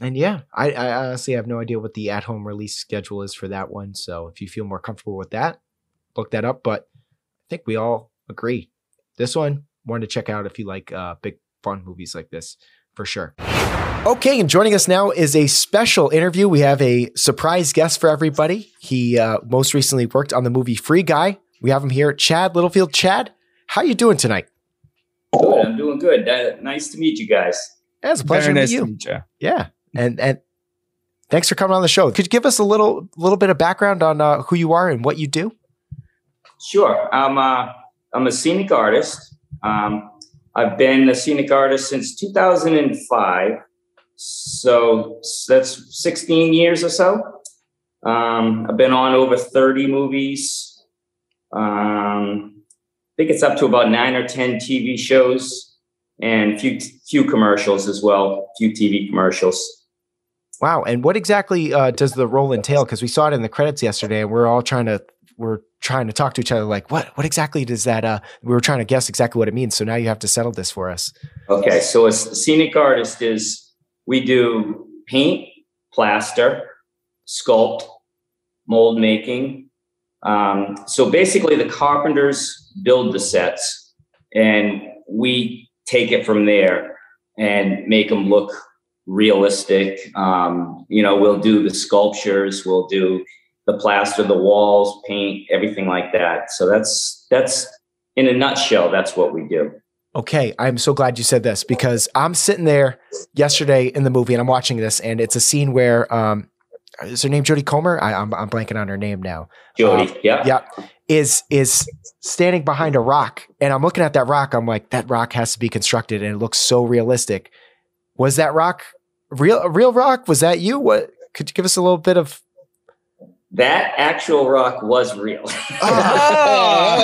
and yeah, I, I honestly have no idea what the at home release schedule is for that one. So if you feel more comfortable with that, look that up. But I think we all agree. This one, one to check out if you like uh, big fun movies like this for sure. Okay, and joining us now is a special interview. We have a surprise guest for everybody. He uh, most recently worked on the movie Free Guy. We have him here, Chad Littlefield. Chad, how you doing tonight? Good. I'm doing good. Uh, nice to meet you guys. Yeah, it's a pleasure Very to meet you. to meet you. Yeah, and and thanks for coming on the show. Could you give us a little little bit of background on uh, who you are and what you do? Sure. I'm uh, I'm a scenic artist. Um, I've been a scenic artist since 2005. So that's 16 years or so. Um, I've been on over 30 movies. Um, I think it's up to about nine or 10 TV shows and a few, few commercials as well, a few TV commercials. Wow, and what exactly uh, does the role entail? Because we saw it in the credits yesterday, and we're all trying to we're trying to talk to each other like, what what exactly does that? Uh, we were trying to guess exactly what it means. So now you have to settle this for us. Okay, so a scenic artist is we do paint, plaster, sculpt, mold making. Um, so basically, the carpenters build the sets, and we take it from there and make them look realistic. Um, you know, we'll do the sculptures, we'll do the plaster, the walls, paint, everything like that. So that's that's in a nutshell, that's what we do. Okay, I'm so glad you said this because I'm sitting there yesterday in the movie and I'm watching this, and it's a scene where um, is her name Jodie Comer? I, I'm I'm blanking on her name now. Jodie, Uh, yeah. yeah, is is standing behind a rock, and I'm looking at that rock. I'm like, that rock has to be constructed, and it looks so realistic. Was that rock real? A real rock? Was that you? What? Could you give us a little bit of? That actual rock was real. Oh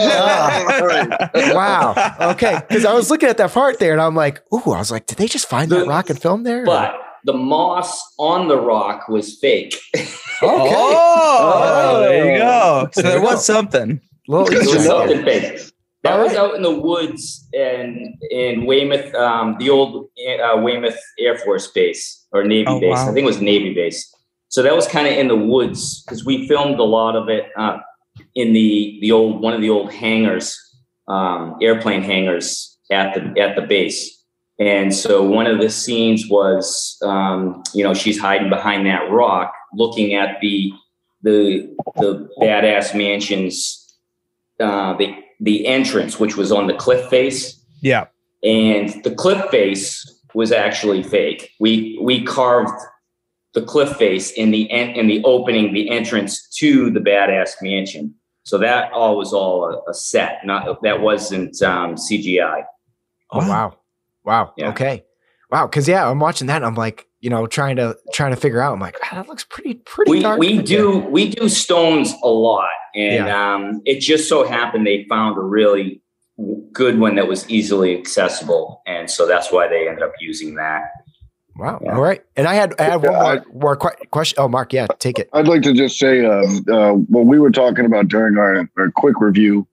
wow. Okay, because I was looking at that part there, and I'm like, ooh, I was like, did they just find that rock and film there? but the moss on the rock was fake. okay, Oh, there you go. So There there you go. was something. little It was something fake. That All was right. out in the woods and in Weymouth, um, the old uh, Weymouth Air Force Base or Navy Oh, base. wow. I think it was Navy base. So that was kind of in the woods because we filmed a lot of it uh, in the the old one of the old hangars, um, airplane hangars at the at the base. And so one of the scenes was, um, you know, she's hiding behind that rock, looking at the the the badass mansions uh, the the entrance, which was on the cliff face, Yeah. and the cliff face was actually fake. We we carved the cliff face in the en- in the opening, the entrance to the badass mansion. So that all was all a, a set. Not that wasn't um, CGI. Oh wow, wow. Yeah. Okay, wow. Because yeah, I'm watching that. And I'm like, you know, trying to trying to figure out. I'm like, ah, that looks pretty pretty. we darn we good do we do stones a lot and Yeah. um, it just so happened they found a really good one that was easily accessible and so that's why they ended up using that there. Wow. Yeah. All right. And I had I had one more, more que- question. Oh, Mark, yeah, take it. I'd like to just say um, uh, what we were talking about during our, our quick review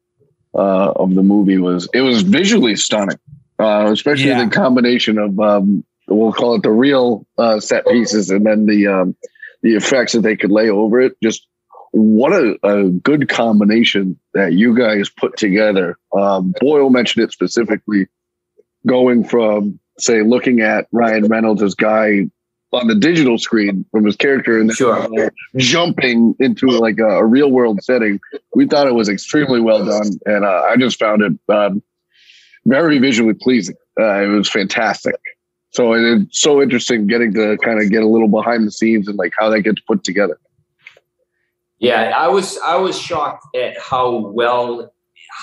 uh, of the movie was it was visually stunning, uh, especially Yeah. the combination of um, we'll call it the real uh, set pieces and then the um, the effects that they could lay over it. Just what a, a good combination that you guys put together. Um, Boyle mentioned it specifically, going from say looking at Ryan Reynolds as guy on the digital screen from his character and then Sure. jumping into like a, a real world setting. We thought it was extremely well done, and uh, I just found it um, very visually pleasing. Uh, it was fantastic. So it's so interesting getting to kind of get a little behind the scenes and like how that gets put together. Yeah, I was I was shocked at how well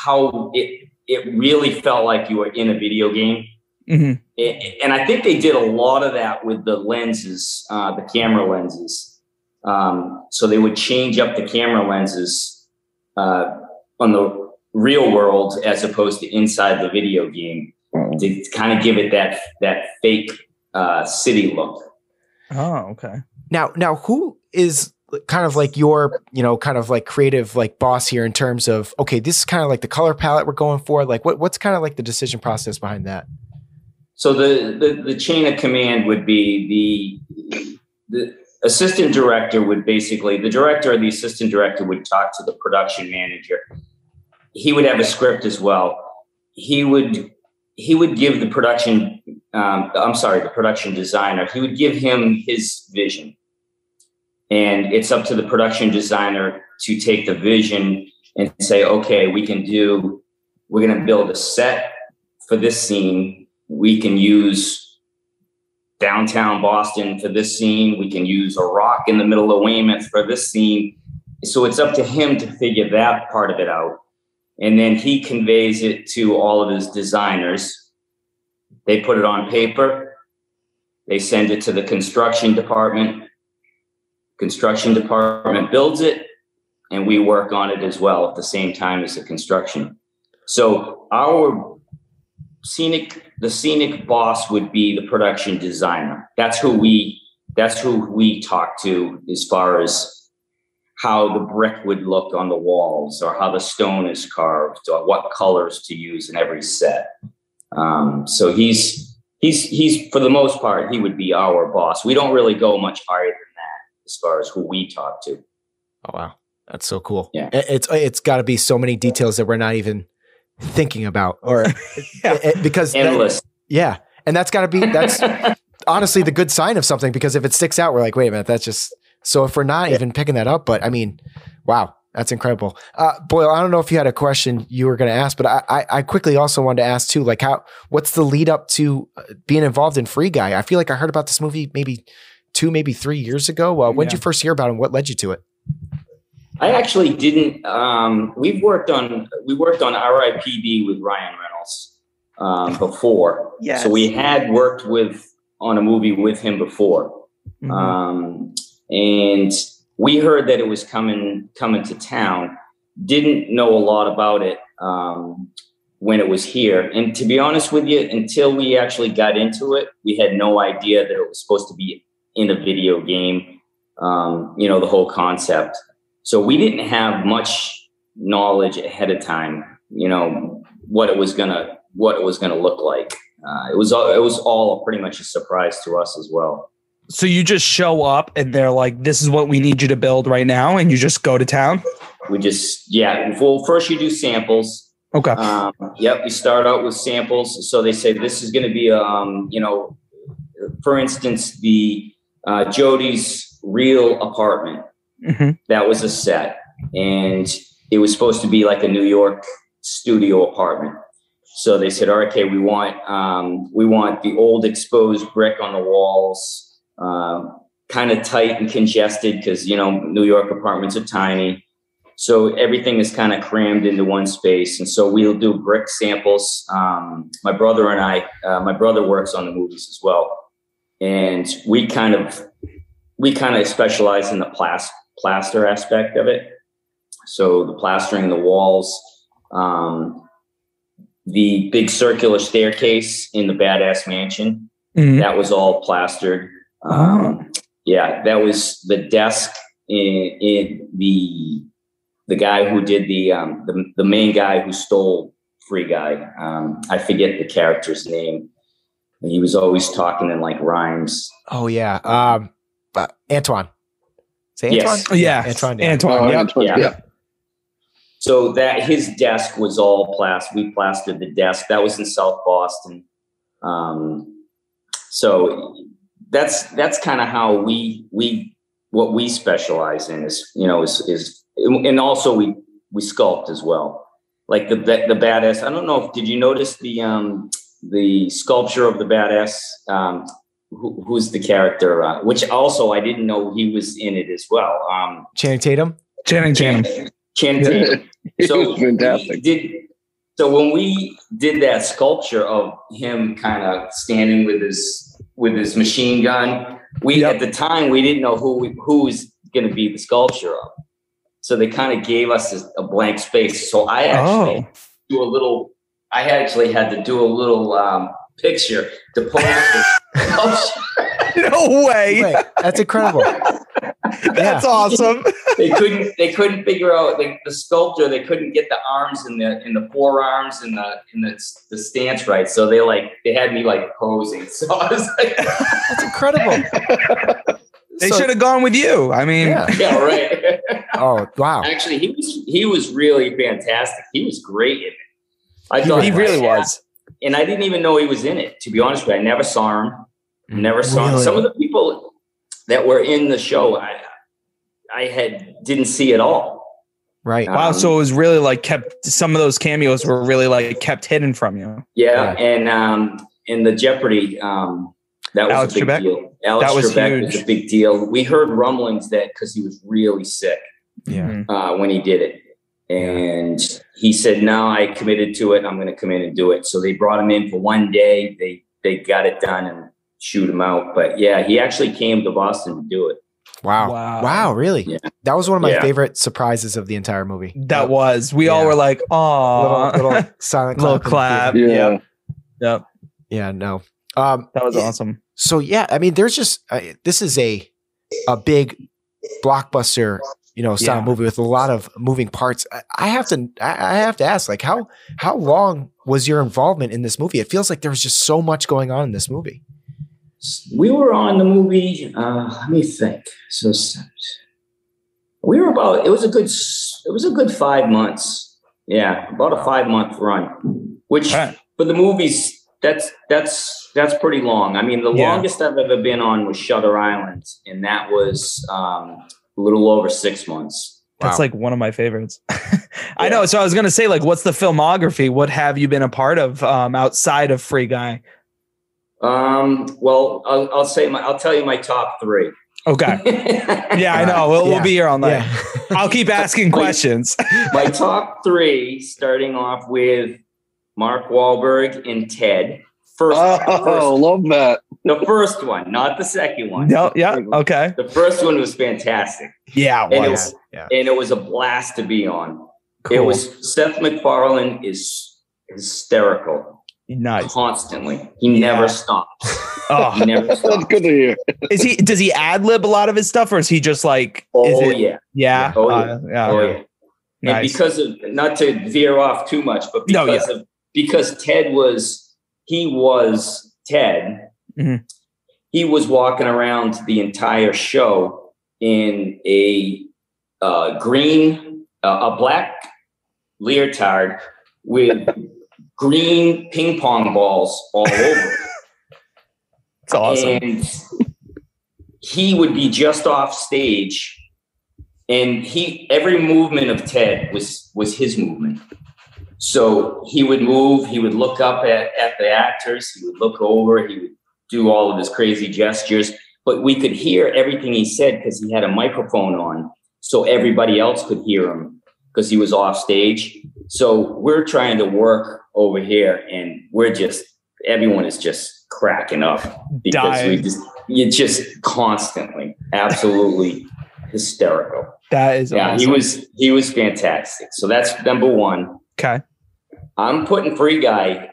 how it it really felt like you were in a video game. Mhm. A- And I think they did a lot of that with the lenses, uh, the camera lenses. Um, so they would change up the camera lenses uh, on the real world as opposed to inside the video game to kind of give it that that fake uh, city look. Oh, okay. Now, now, who is kind of like your, you know, kind of like creative like boss here in terms of okay, this is kind of like the color palette we're going for. Like, what what's kind of like the decision process behind that? So the, the the chain of command would be the the assistant director would basically the director or the assistant director would talk to the production manager. He would have a script as well. He would he would give the production um, I'm sorry the production designer he would give him his vision, and it's up to the production designer to take the vision and say okay we can do we're going to build a set for this scene we can use downtown Boston for this scene. We can use a rock in the middle of Weymouth for this scene. So it's up to him to figure that part of it out. And then he conveys it to all of his designers. They put it on paper. They send it to the construction department. Construction department builds it, and we work on it as well at the same time as the construction. So our scenic the scenic boss would be the production designer that's who we that's who we talk to as far as how the brick would look on the walls or how the stone is carved or what colors to use in every set um, so he's he's he's for the most part he would be our boss we don't really go much higher than that as far as who we talk to Oh wow, that's so cool. Yeah. It's it's got to be so many details that we're not even thinking about, or Yeah. it- because that- yeah, and that's got to be that's honestly the good sign of something because if it sticks out, we're like, wait a minute, that's just so. If we're not even picking that up, but I mean, wow, that's incredible. Uh, Boyle, I don't know if you had a question you were going to ask, but I, I I quickly also wanted to ask too, like how what's the lead up to uh, being involved in Free Guy? I feel like I heard about this movie maybe two, maybe three years ago. Uh, when did you first hear about it? and What led you to it? I actually didn't. Um, we've worked on we worked on R.I.P.D. with Ryan Reynolds um, before. Yes. So we had worked with on a movie with him before, Mhm. um, and we heard that it was coming coming to town. Didn't know a lot about it um, when it was here, and to be honest with you, until we actually got into it, we had no idea that it was supposed to be in a video game. Um, you know, the whole concept. So we didn't have much knowledge ahead of time. You know what it was gonna what it was gonna look like. Uh, it was all it was all pretty much a surprise to us as well. So you just show up and they're like, "This is what we need you to build right now," and you just go to town. We just yeah. Well, first you do samples. Okay. Um, yep, we start out with samples. So they say this is going to be um, you know, for instance, the uh, Jodie's real apartment. hmm that was a set and it was supposed to be like a new york studio apartment so they said all right okay we want um, we want the old exposed brick on the walls um, kind of tight and congested because you know new york apartments are tiny so everything is kind of crammed into one space and so we'll do brick samples um, my brother and i uh, my brother works on the movies as well and we kind of we kind of specialize in the plas- plaster aspect of it. So the plastering the walls, um, the big circular staircase in the badass mansion, Mhm. that was all plastered. Um, Yeah, that was the desk in, in the the guy who did the um, the the main guy who stole Free Guy. Um, I forget the character's name. He was always talking in like rhymes. Oh yeah, um, uh, Antwan. Say Antwan. Yes. Oh, yeah, Antwan. yeah. Antwan. Oh, yep. Antwan, Yeah. yeah. So that his desk was all plastered. We plastered the desk. That was in South Boston. Um, so that's that's kind of how we we what we specialize in is you know is is and also we we sculpt as well. Like the the, the badass. I don't know if did you notice the um the sculpture of the badass. Um, who, who's the character? Uh, which also I didn't know he was in it as well. Um, Channing Tatum. Channing Tatum. Channing Tatum. So fantastic. did so when we did that sculpture of him kind of standing with his with his machine gun, we Yep. at the time we didn't know who we, who was going to be the sculpture of. So they kind of gave us a, a blank space. So I actually Oh. do a little. I actually had to do a little um, picture to pose the sculpture. No way. Wait, that's incredible. That's awesome. They couldn't they couldn't figure out the, the sculptor they couldn't get the arms and the in the forearms and the in the, the stance right so they like they had me like posing so i was like That's incredible. They So- should have gone with you. I mean, Yeah. yeah right Oh wow. actually he was he was really fantastic he was great in it i He thought he really yeah. was. and i didn't even know he was in it to be honest with you i never saw him mm. never saw him some of the people that were in the show i i had didn't see at all Right. Wow. Um, So it was really like kept. Some of those cameos were really like kept hidden from you. Yeah, and um, in the Jeopardy, um, that was Alex a big Trebek? deal. Alex That was Trebek was a big deal. We heard rumblings that because he was really sick Yeah. uh, when he did it, and he said, "No, I committed to it. I'm going to come in and do it." So they brought him in for one day. They they got it done and shoot him out. But yeah, he actually came to Boston to do it. Wow. Wow. Wow. Really? Yeah. That was one of my Yeah. favorite surprises of the entire movie. That was. We all were like, "Oh, little little silent little clap. in the clap." Yeah. Yep. Yep. Yeah. No. Um. That was yeah, awesome. So yeah, I mean, there's just uh, this is a a big blockbuster, you know, style Yeah. movie with a lot of moving parts. I, I have to I, I have to ask, like, how how long was your involvement in this movie? It feels like there was just so much going on in this movie. We were on the movie. Uh, let me think. So we were about. It was a good. It was a good five months. Yeah, about a five month run. Which All right. for the movies, that's that's that's pretty long. I mean, the Yeah. longest I've ever been on was Shutter Island, and that was um, a little over six months. That's Wow. like one of my favorites. I know. So I was gonna say, like, what's the filmography? What have you been a part of um, outside of Free Guy? Um, well, I'll, I'll say my. I'll tell you my top three. Okay. Yeah, I know. We'll, Yeah. we'll be here all night. Yeah. I'll keep asking questions. my top three, starting off with Mark Wahlberg and Ted. First, Oh, first- love that. the first one, not the second one. no, yeah, okay. The first one was fantastic, Yeah, it And it was. was- yeah. and it was a blast to be on. It was Seth MacFarlane is hysterical nice. constantly. He never stops. Oh, He never That's stops. good to hear. is he? Does he ad lib a lot of his stuff, or is he just like? is Oh it- yeah, yeah. Oh, yeah. uh, yeah. oh yeah. And Nice. because of not to veer off too much, but No, because of because Ted was he was Ted, Mhm. he was walking around the entire show in a uh, green, uh, a black leotard with green ping pong balls all over. It's awesome. And he would be just off stage, and he every movement of Ted was was his movement. So he would move, he would look up at, at the actors, he would look over, he would do all of his crazy gestures, but we could hear everything he said because he had a microphone on, so everybody else could hear him because he was off stage. So we're trying to work over here, and we're just everyone is just cracking up because we just you just constantly absolutely hysterical. that is Yeah, awesome. he was he was fantastic. So that's number one. okay. I'm putting Free Guy,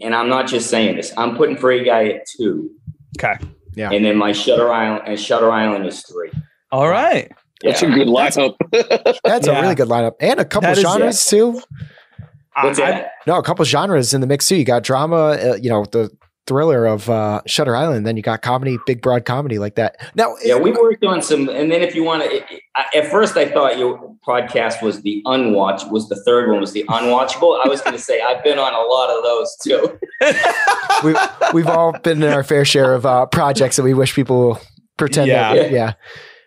and I'm not just saying this. I'm putting Free Guy at two, Okay. Yeah. and then my Shutter Island and Shutter Island is three. All right. That's a good lineup. That's Yeah. a really good lineup. And a couple That is- genres too. What's I- that? No, a couple genres in the mix too. You got drama, uh, you know, the thriller of uh, Shutter Island. Then you got comedy, big broad comedy like that. Now, Yeah, we worked on some, and then if you want to, at first I thought your podcast was the unwatch, was the third one was the unwatchable. I was going to say I've been on a lot of those too. we, we've all been in our fair share of uh, projects that we wish people will pretend. Yeah. That, yeah.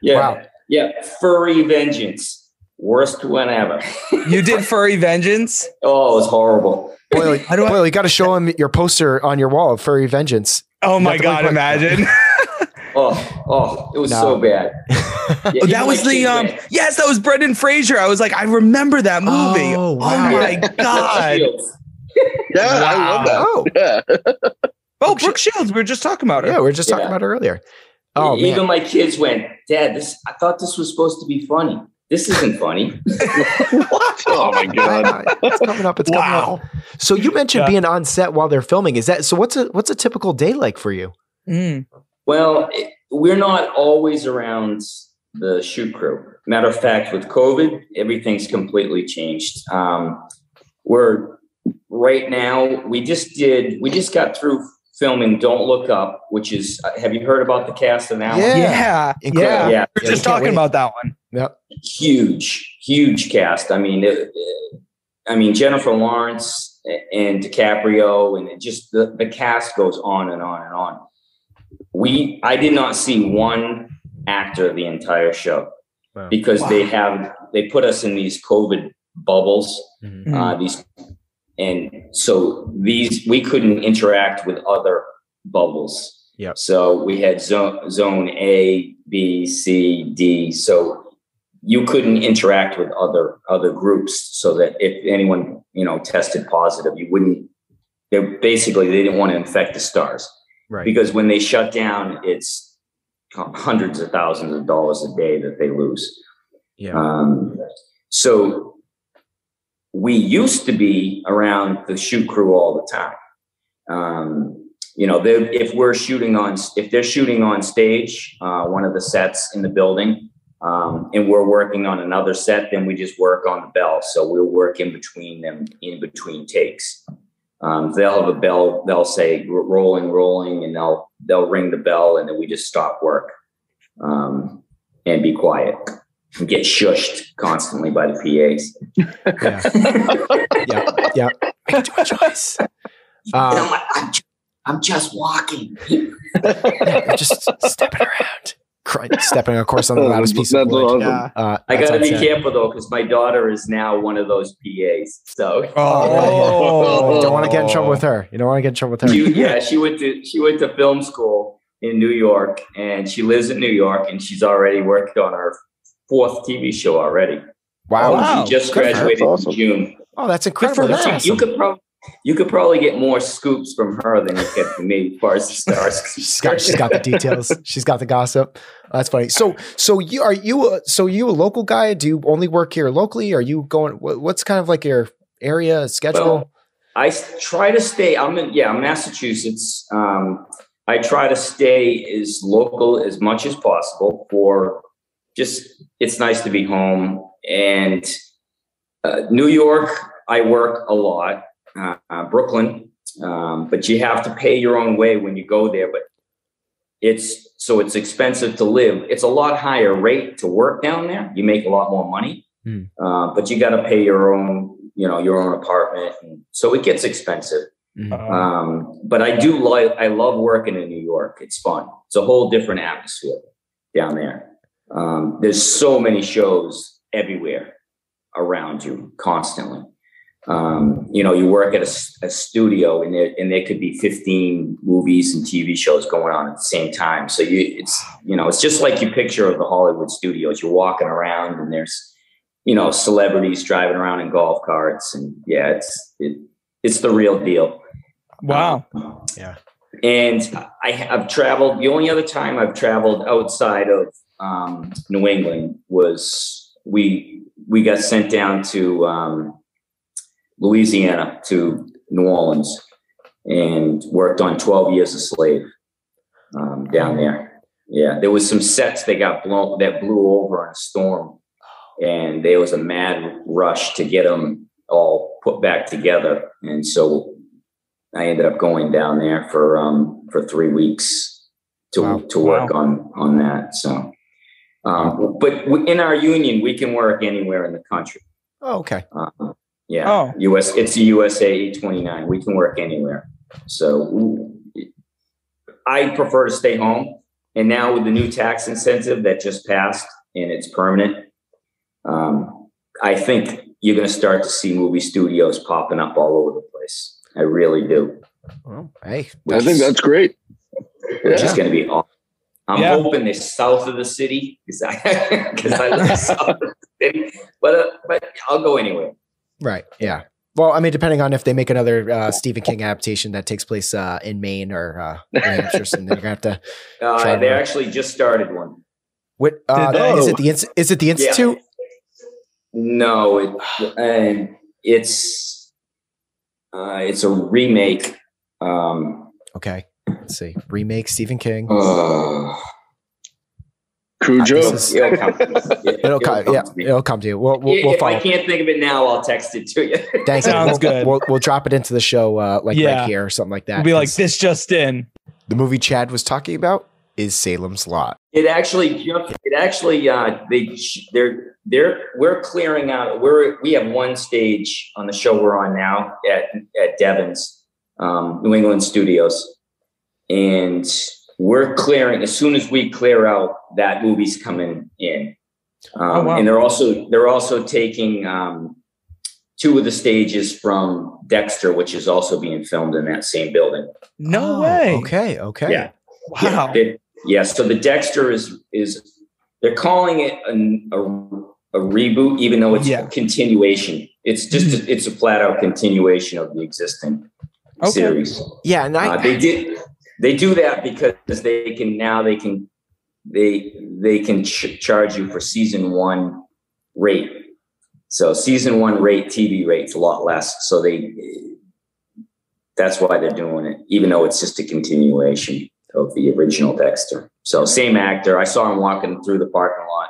Yeah, Wow. yeah, Furry Vengeance, worst one ever. You did Furry Vengeance. oh, it was horrible. Boyle, How do I- Boyle, you got to show him your poster on your wall of Furry Vengeance. Oh my Nothing god! like- Imagine. Oh, oh, it was No. so bad. Yeah, Oh, that was my the um. went, Yes, that was Brendan Fraser. I was like, I remember that movie. Oh, Oh, wow. my god. Shields. Yeah, I love that. Oh, Yeah. Oh, Brooke Shields. We were just talking about her. yeah, we were just talking Yeah. about it earlier. Oh, even man. my kids went, Dad, this I thought this was supposed to be funny. This isn't funny. what? Oh my god. I- I- it's coming up. It's coming Wow. up. So you mentioned Yeah. being on set while they're filming. Is that so? What's a what's a typical day like for you? Mm. Well, it, we're not always around the shoot crew. Matter of fact, with COVID, everything's completely changed. Um, we're right now. We just did. We just got through filming "Don't Look Up," which is. uh, Have you heard about the cast of that Yeah. one? Yeah. Yeah. Incredible. Yeah, We're Yeah, just we talking wait. about that one. Yep. huge, huge cast. I mean, it, it- I mean Jennifer Lawrence and DiCaprio, and it just the, the cast goes on and on and on. We, I did not see one actor the entire show Wow. because they have they put us in these COVID bubbles. Mhm. Uh, these, and so these we couldn't interact with other bubbles. Yep. So we had zone zone A, B, C, D. So you couldn't interact with other other groups so that if anyone you know tested positive you wouldn't they basically they didn't want to infect the stars Right. because when they shut down it's hundreds of thousands of dollars a day that they lose Yeah. um, so we used to be around the shoot crew all the time um, you know if we're shooting on if they're shooting on stage uh, one of the sets in the building um, and we're working on another set, then we just work on the bell. So we'll work in between them, in between takes. Um, they'll have a bell. They'll say rolling, rolling, and they'll they'll ring the bell, and then we just stop work um, and be quiet. And get shushed constantly by the PAs. yeah. Yeah. Yeah. Make a choice. Um, I'm like, I'm, ju- I'm just walking. yeah, just stepping around, Cry- stepping, of course, on the loudest piece of wood. awesome. Uh, I got to be on careful though, because my daughter is now one of those PAs. So Oh, you don't want to get in trouble with her. You don't want to get in trouble with her. She, yeah, she went to she went to film school in New York, and she lives in New York, and she's already worked on her fourth TV show already. Wow. Wow. She just Good for graduated That's awesome. in June. Oh, that's incredible. That's awesome. You could probably you could probably get more scoops from her than you get from me as far as the stars. she's got she's got the details. She's got the gossip. That's funny. So so you are you a, so you a local guy? Do you only work here locally? Are you going? What's kind of like your area schedule? Well, I try to stay. I'm in yeah, I'm Massachusetts. Um, I try to stay as local as much as possible for just it's nice to be home and uh, New York. I work a lot. Uh, uh, Brooklyn, um, but you have to pay your own way when you go there. But it's so it's expensive to live. It's a lot higher rate to work down there. You make a lot more money, Hmm. uh, but you got to pay your own, you know, your own apartment, and so it gets expensive. Mhm. Um, but I do like, I love working in New York. It's fun. It's a whole different atmosphere down there. Um, there's so many shows everywhere around you constantly. Um, you know, you work at a studio and there, and there could be 15 movies and TV shows going on at the same time. So you, it's, you know, it's just like you picture of the Hollywood studios. You're walking around and there's, you know, celebrities driving around in golf carts and yeah, it's, it, it's the real deal. Wow. Yeah. And I have traveled. The only other time I've traveled outside of um, New England was we we got sent down to um, Louisiana to New Orleans and worked on Twelve Years a Slave um, down there. Yeah, there was some sets that got blown that blew over in a storm, and there was a mad rush to get them all put back together. And so I ended up going down there for um for three weeks to Wow. to work on on that. So, um, but in our union, we can work anywhere in the country. Oh, okay. Uh, yeah, Oh. US. It's a USA eight twenty nine. We can work anywhere. So I prefer to stay home. And now with the new tax incentive that just passed and it's permanent, um, I think you're going to start to see movie studios popping up all over the place. place. I really do. Well, hey, I think that's great. Which is going to be awesome. I'm Yeah. hoping they're south of the city because I, 'cause I live south of the city. But, uh, but I'll go anyway. Right. Yeah. Well, I mean, depending on if they make another uh, Stephen King adaptation that takes place uh, in Maine or uh, New Hampshire, so then you're gonna have to. Uh, they actually just started one. What uh, Did they? is it? The ins- is it the institute? No, it, and it's uh, it's a remake. Um, Okay. Let's see. Remake Stephen King. Cujo. this is- it'll come to. It- It'll it'll come. come Yeah, to me. it'll come to you. We'll we'll, we'll if I can't think of it now, I'll text it to you. Thanks. Sounds we'll, good. We'll, we'll drop it into the show, uh, like Yeah. right here or something like that. We'll be like this just in. the movie Chad was talking about is Salem's Lot. It actually jumped. It actually uh, they they're they're we're clearing out. We're we have one stage on the show we're on now at at Devens um, New England Studios, and we're clearing as soon as we clear out that movie's coming in. Um, Oh, wow. And they're also they're also taking um, two of the stages from Dexter, which is also being filmed in that same building. No Oh, way. Okay. Okay. Yeah. Wow. Yeah, it- yeah, so the Dexter is is they're calling it an, a, a reboot, even though it's Yeah. a continuation. It's just a, it's a flat out continuation of the existing Okay. series. Yeah. And I, Uh, they did they do that because they can now they can they they can ch- charge you for season one rate. So season one rate TV rate's a lot less. So they that's why they're doing it, even though it's just a continuation of the original Dexter. So same actor. I saw him walking through the parking lot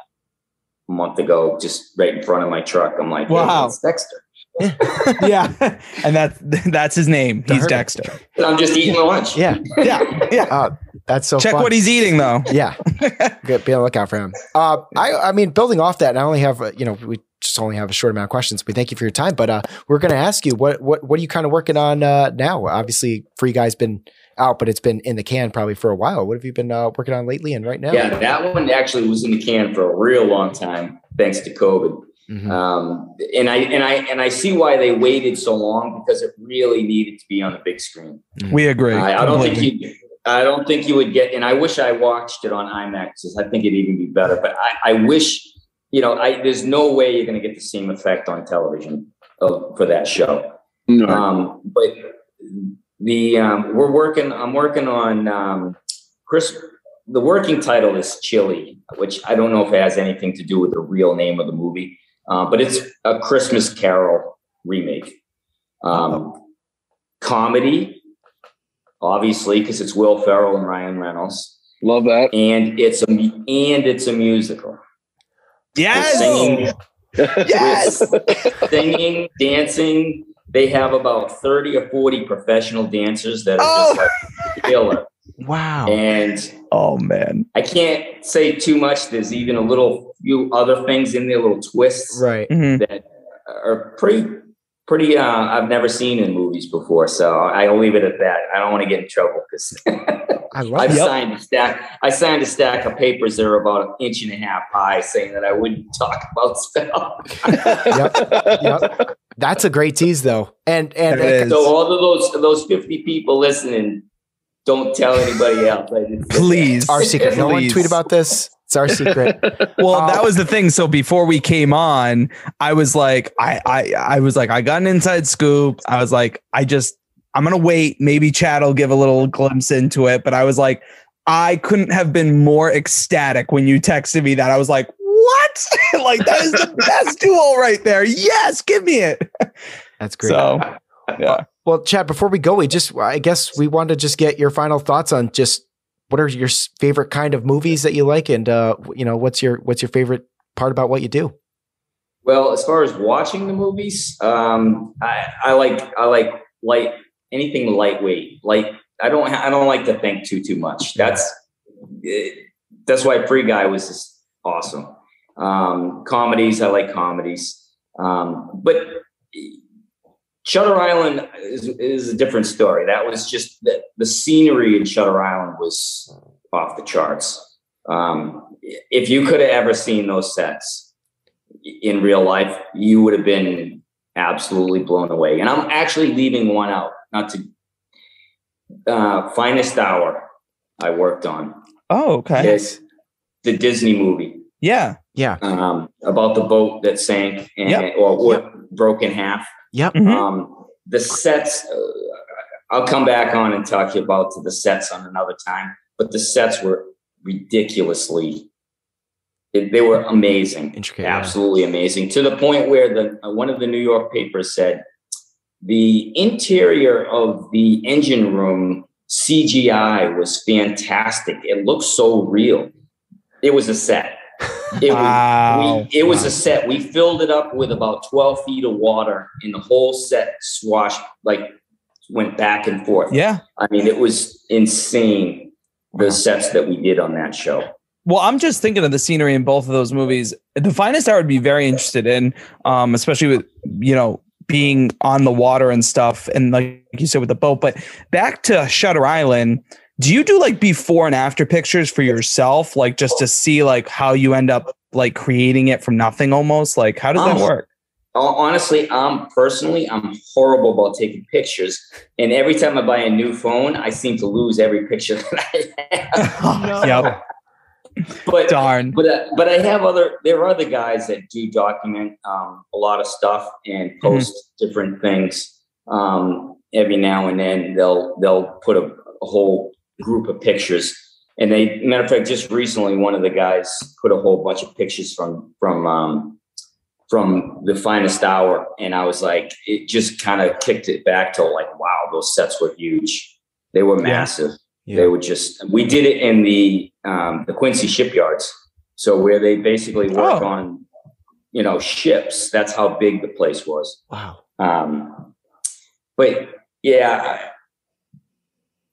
a month ago, just right in front of my truck. I'm like, wow, it's Dexter. yeah. And that's that's his name. The He's Hermit. Dexter. And I'm just eating my lunch. yeah. Yeah. Yeah. Uh, that's so Check fun. what he's eating though. yeah. Good, be on the lookout for him. Uh, I, I mean, building off that, and I only have, uh, you know, we just only have a short amount of questions. We thank you for your time, but uh, we're going to ask you what, what, what are you kind of working on uh, now? Obviously, Free Guy's been out, but it's been in the can probably for a while. What have you been uh, working on lately and right now? Yeah, that one actually was in the can for a real long time, thanks to COVID. Mhm. Um, and I and I and I see why they waited so long because it really needed to be on the big screen. We agree. I, I don't think you. I don't think you would get. And I wish I watched it on IMAX. I think it'd even be better. But I, I wish you know. I there's no way you're going to get the same effect on television of, for that show. No. Um, but the um, we're working. I'm working on um, Chris. The working title is Chili, which I don't know if it has anything to do with the real name of the movie, uh, but it's a Christmas Carol remake. Um, Comedy, obviously, because it's Will Ferrell and Ryan Reynolds, Love that. and it's a and it's a musical. Yes. Singing, Yes. singing, dancing. They have about 30 or 40 professional dancers that are Oh. just like killer. Wow. And Oh man. I can't say too much. There's even a little few other things in there, little twists right. Mhm. that are pretty, pretty, uh, I've never seen in movies before. So I'll leave it at that. I don't want to get in trouble because I love I've. Yep. signed a stack. I signed a stack of papers that are about an inch and a half high saying that I wouldn't talk about stuff. Yep. Yep. That's a great tease, though. And and It is. So all of those those fifty people listening, don't tell anybody else. I didn't say that. Please. our secret. No one tweet about this. It's our secret. Well, Um, that was the thing. So before we came on, I was like, I, I, I was like, I got an inside scoop. I was like, I just, I'm gonna wait. Maybe Chad will give a little glimpse into it. But I was like, I couldn't have been more ecstatic when you texted me that. I was like, what? like that is the best duo right there. Yes, give me it. That's great. So, yeah. Well, Chad, before we go, we just, I guess we want to just get your final thoughts on just what are your favorite kind of movies that you like, and uh, you know, what's your what's your favorite part about what you do? Well, as far as watching the movies, um, I, I like I like light anything lightweight. Like I don't I don't like to think too too much. That's eh, that's why Free Guy was just awesome. Um, comedies, I like comedies, um, but Shutter Island is, is a different story. That was just the, the scenery in Shutter Island was off the charts. Um, if you could have ever seen those sets in real life, you would have been absolutely blown away. And I'm actually leaving one out, not to uh, finest hour I worked on. Oh, okay. Yes, the Disney movie Yeah. Yeah. um, about the boat that sank and Yep. or what broke in half. Yep. Mhm. Um, the sets, uh, I'll come back on and talk to you about the sets on another time. But the sets were ridiculously, it- they were amazing, Intricate, yeah. absolutely amazing. To the point where the uh, one of the New York papers said the interior of the engine room CGI was fantastic. It looked so real. It was a set. It Wow. was, we, it was a set. We filled it up with about 12 feet of water, and the whole set swashed, like, went back and forth. Yeah. I mean, it was insane, the sets that we did on that show. Well, I'm just thinking of the scenery in both of those movies. The finest hour would be very interested in, um, especially with you know being on the water and stuff, and like you said with the boat. But back to Shutter Island, do you do like before and after pictures for yourself, like just to see like how you end up like creating it from nothing almost? Like how does that Oh. work? Honestly, I'm personally, I'm horrible about taking pictures. And every time I buy a new phone, I seem to lose every picture that I have. Yep. But Darn. but uh, but I have other. There are other guys that do document um, a lot of stuff and post different things. Um, every now and then, they'll they'll put a, a whole group of pictures. And they, matter of fact, just recently, one of the guys put a whole bunch of pictures from from um, from the finest hour, and I was like, it just kind of kicked it back to like, wow, those sets were huge. They were massive. Yeah. They were just. We did it in the um, the Quincy shipyards, so where they basically work Oh. on, you know, ships. That's how big the place was. Wow. Um, but yeah,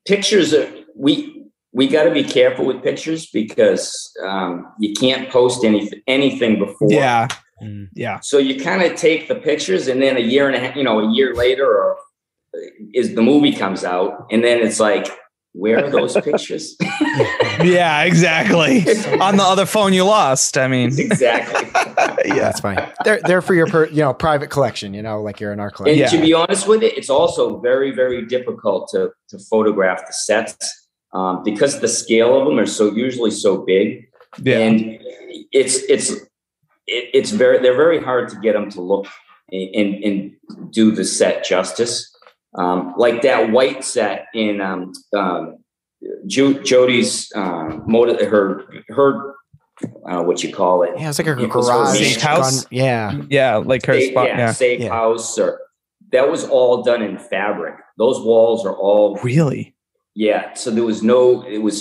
pictures are we we got to be careful with pictures because um, you can't post anything anything before. Yeah. Mm. Yeah. So you kind of take the pictures, and then a year and a half, you know, a year later, or is the movie comes out, and then it's like, where are those pictures? Yeah. Exactly. On the other phone you lost. I mean. exactly. Yeah, that's fine. They're they're for your per, you know private collection. You know, like you're in our And collection. Yeah. to be honest with it, it's also very, very difficult to to photograph the sets um, because the scale of them are so usually so big, Yeah. and it's it's it, it's very they're very hard to get them to look and and, and do the set justice. Um, like that white set in um, um, jo- Jodie's uh, motor, her her I don't know what you call it. Yeah, it's like a It was her garage safe house? gun- Yeah. Yeah. Like her Safe- spot. yeah, Yeah. safe Yeah. house or that was all done in fabric. Those walls are all Really? Yeah. So there was no. It was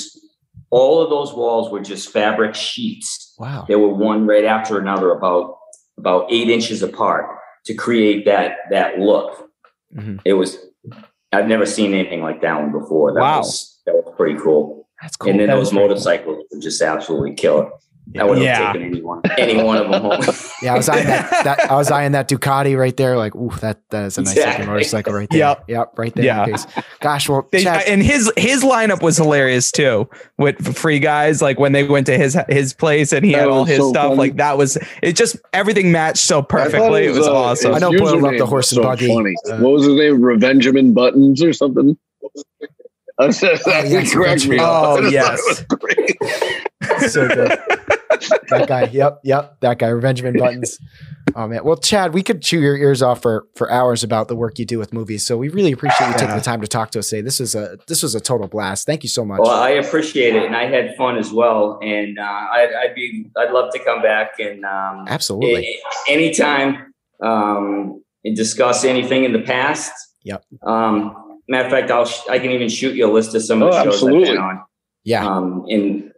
all of those walls were just fabric sheets. Wow. They were one right after another, about about eight inches apart, to create that that look. Mhm. It was. I've never seen anything like that one before. That Wow. was that was pretty cool. That's cool. And then That those pretty cool. motorcycles were just absolutely killer. I would have Yeah. taken anyone, any one of them home. Yeah, I was eyeing that, that. I was eyeing that Ducati right there. Like, ooh, that that is a nice looking motorcycle right there. Yep. Yep. Right there. Yeah. case. Gosh. Well, They- Chad, and his his lineup was hilarious too with free guys like when they went to his his place and he That had all his so stuff funny. like that was it just everything matched so I thought perfectly it was, uh, awesome I know Boyle loved the username horse was and so buggy. Funny. Uh, what was his name? Revenjamin Buttons or something? I said, Oh, yes, correct me. Revenjamin. Oh, yes. thought it was great. so good. That guy. Yep. Yep. That guy. Benjamin Buttons. Oh man. Well, Chad, we could chew your ears off for for hours about the work you do with movies. So we really appreciate you taking the time to talk to us today. This is a this was a total blast. Thank you so much. Well, I appreciate it, and I had fun as well. And uh, I'd, I'd be, I'd love to come back and um, Absolutely. a- anytime um, and discuss anything in the past. Yep. Um, matter of fact, I'll, sh- I can even shoot you a list of some of Oh, the shows I've been on. Yeah. Um, and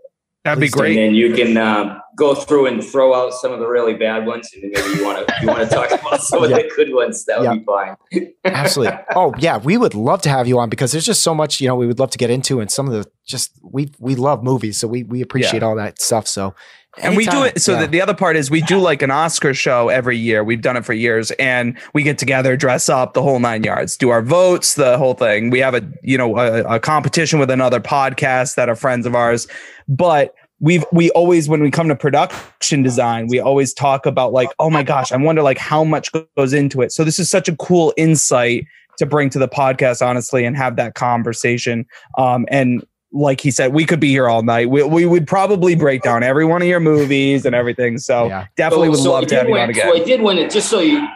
that'd be great and then you can uh, go through and throw out some of the really bad ones, and maybe you want to you want to talk about some of the good ones. That would be fine. Absolutely. Oh yeah, we would love to have you on because there's just so much you know we would love to get into, and some of the just we we love movies, so we we appreciate all that stuff. So and we do it so yeah. that the other part is we do like an oscar show every year. We've done it for years and we get together dress up the whole nine yards do our votes the whole thing. We have a you know a, a competition with another podcast that are friends of ours. But we've we always when we come to production design we always talk about like oh my gosh i wonder like how much goes into it. So this is such a cool insight to bring to the podcast honestly and have that conversation. Um and like he said we could be here all night we, we would probably break down every one of your movies and everything so Yeah. definitely So- would so love to did have you win- on again So I did win it. Just so you,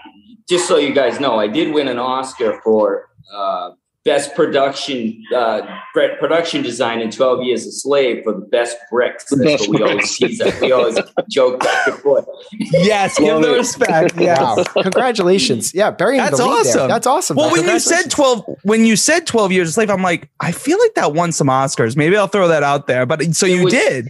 just so you guys know, I did win an Oscar for uh, best production, uh, production design in Twelve Years a Slave for the best bricks. The best what we always bricks. tease that. We always joke back and forth. yes give Love the respect yes Wow. Congratulations. Yeah, burying That's the lead there. awesome. That's awesome. Well, man. when you said Congratulations. 12, when you said 12 years a slave, I'm like, I feel like that won some Oscars. Maybe I'll throw that out there. But so It you was- did.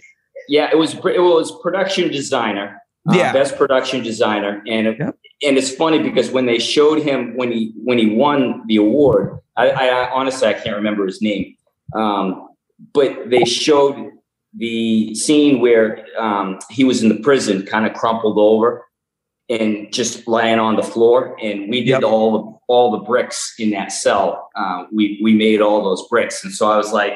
Yeah, it was it was production designer. uh, Yeah. best production designer, and it, Yep. And it's funny because when they showed him when he when he won the award, I, I honestly I can't remember his name, um, but they showed the scene where um, he was in the prison, kind of crumpled over and just lying on the floor, and we did Yep. all the all the bricks in that cell. Uh, we we made all those bricks, and so I was like.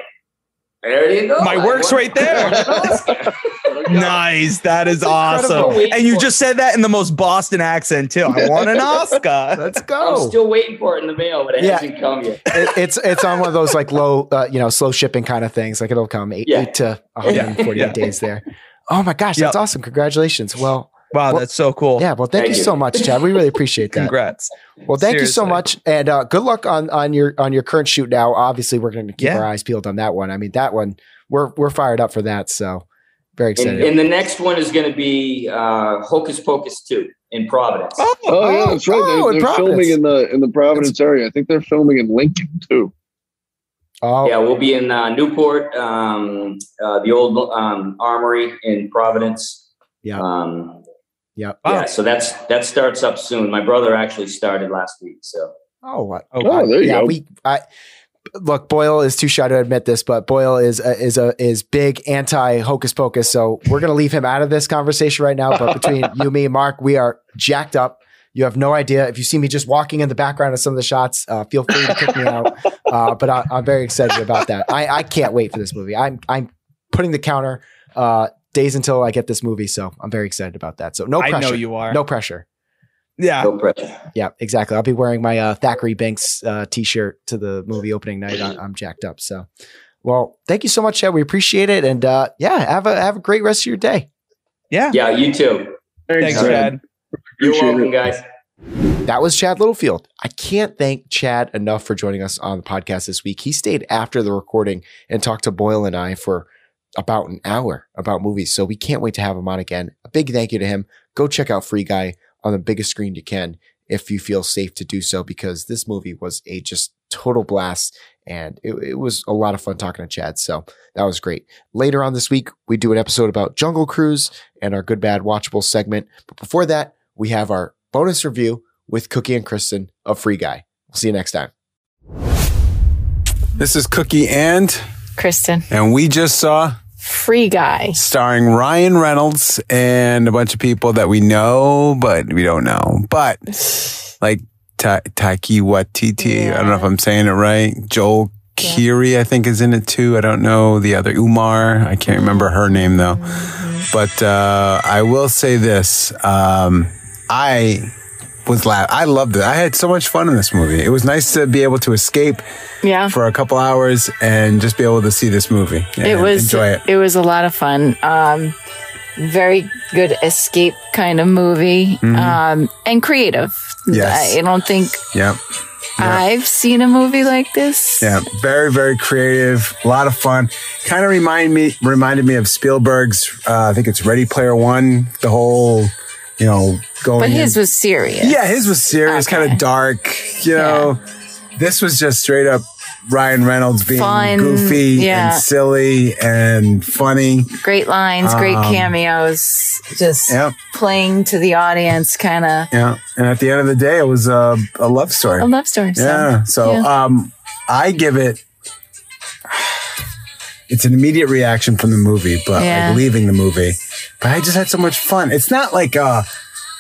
There you go. My I work's won- right there. I won an Oscar. Nice. That is awesome. And you just said that in the most Boston accent, too. I want an Oscar. Let's I'm go. still waiting for it in the mail, but it Yeah. hasn't come yet. It- it's it's on one of those like low, uh, you know, slow shipping kind of things. Like it'll come eight, Yeah. eight to 148 Yeah. days there. Oh my gosh, that's Yep. awesome! Congratulations. Well, Wow, Well, that's so cool. yeah. Well, thank, Thank you you. so much, Chad. We really appreciate that. Congrats. Well, thank you so much, and uh, good luck on on your on your current shoot. Now, obviously, we're going to keep Yeah. our eyes peeled on that one. I mean, that one we're we're fired up for that. So very And, excited. and the next one is going to be uh, Hocus Pocus 2 in Providence. Oh, Oh, yeah, that's right. oh, they're they're filming in the in the Providence area. I think they're filming in Lincoln too. oh, Yeah, we'll be in uh, Newport, um, uh, the old um, armory in Providence. Yeah. Um, Yep. Yeah, so that's that starts up soon. My brother actually started last week, so Oh, what? Oh, there you yeah, go. we. I look. Boyle is too shy to admit this, but Boyle is a, is a is big anti hocus pocus. So we're gonna leave him out of this conversation right now. But between you, me, and Mark, we are jacked up. You have no idea. If you see me just walking in the background of some of the shots, uh, feel free to kick me out. Uh, but I, I'm very excited about that. I, I can't wait for this movie. I'm I'm putting the counter uh, days until I get this movie. So I'm very excited about that. So no I pressure. know you are. No pressure. Yeah. no pressure. Yeah, exactly. I'll be wearing my uh, Thackery Binx uh, t-shirt to the movie opening night. I, I'm jacked up. So, well, thank you so much, Chad. We appreciate it, and uh, yeah, have a have a great rest of your day. Yeah. Yeah, you too. Thanks, Chad. Chad. You're Appreciate welcome, it. guys. That was Chad Littlefield. I can't thank Chad enough for joining us on the podcast this week. He stayed after the recording and talked to Boyle and I for about an hour about movies. So we can't wait to have him on again. A big thank you to him. Go check out Free Guy on the biggest screen you can if you feel safe to do so, because this movie was a just total blast and it, it was a lot of fun talking to Chad. So that was great. Later on this week, we do an episode about Jungle Cruise and our good, bad, watchable segment. But before that, we have our bonus review with Cookie and Kristin of Free Guy. We'll see you next time. This is Cookie and, Kristin, and we just saw free guy. starring Ryan Reynolds and a bunch of people that we know, but we don't know. But like Ta- Taika Waititi, I don't know if I'm saying it right. Joe Keery, I think, is in it too. I don't know the other Umar. I can't remember her name though. But uh, I will say this: um, I was laugh. I loved it. I had so much fun in this movie. It was nice to be able to escape Yeah. for a couple hours and just be able to see this movie. it was enjoy it. It was a lot of fun. Um, very good escape kind of movie. Um, and creative. Mm-hmm. Yes. I don't think Yep. I've seen a movie like this. Yeah, very, very creative. A lot of fun. Kind of remind me, reminded me of Spielberg's. Uh, I think it's Ready Player One. The whole, you know, going. But his in- was serious. yeah, his was serious, kind of dark. You know, this was just straight up Ryan Reynolds being Fun, goofy yeah. and silly and funny. Great lines, great Um, cameos. Just Yeah, playing to the audience, kind of yeah. And at the end of the day, it was a, a love story. a love story. So, Yeah. So yeah. um I give it it's an immediate reaction from the movie, but Yeah. like leaving the movie. But I just had so much fun. It's not like uh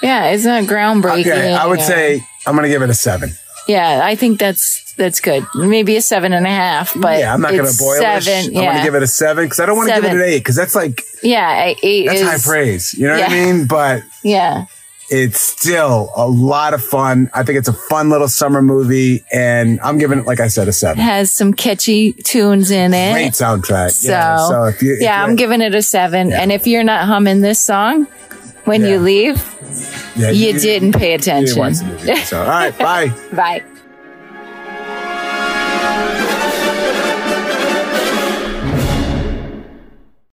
yeah, it's not groundbreaking. okay, I would say I'm gonna give it a seven. Yeah, I think that's that's good. Maybe a seven and a half, but yeah, I'm not going to it's boil seven. it. I'm yeah, going to give it a seven because I don't want to give it an eight because that's like yeah, eight that's is high praise. You know what I mean? But Yeah, it's still a lot of fun. I think it's a fun little summer movie, and I'm giving it, like I said, a seven. has some catchy tunes in it. Great soundtrack. So, yeah. So if you, if yeah, you- I'm giving it a seven. And if you're not humming this song when Yeah. you leave, yeah, you, didn't pay you didn't attention. watch the movie. So all right, bye. Bye.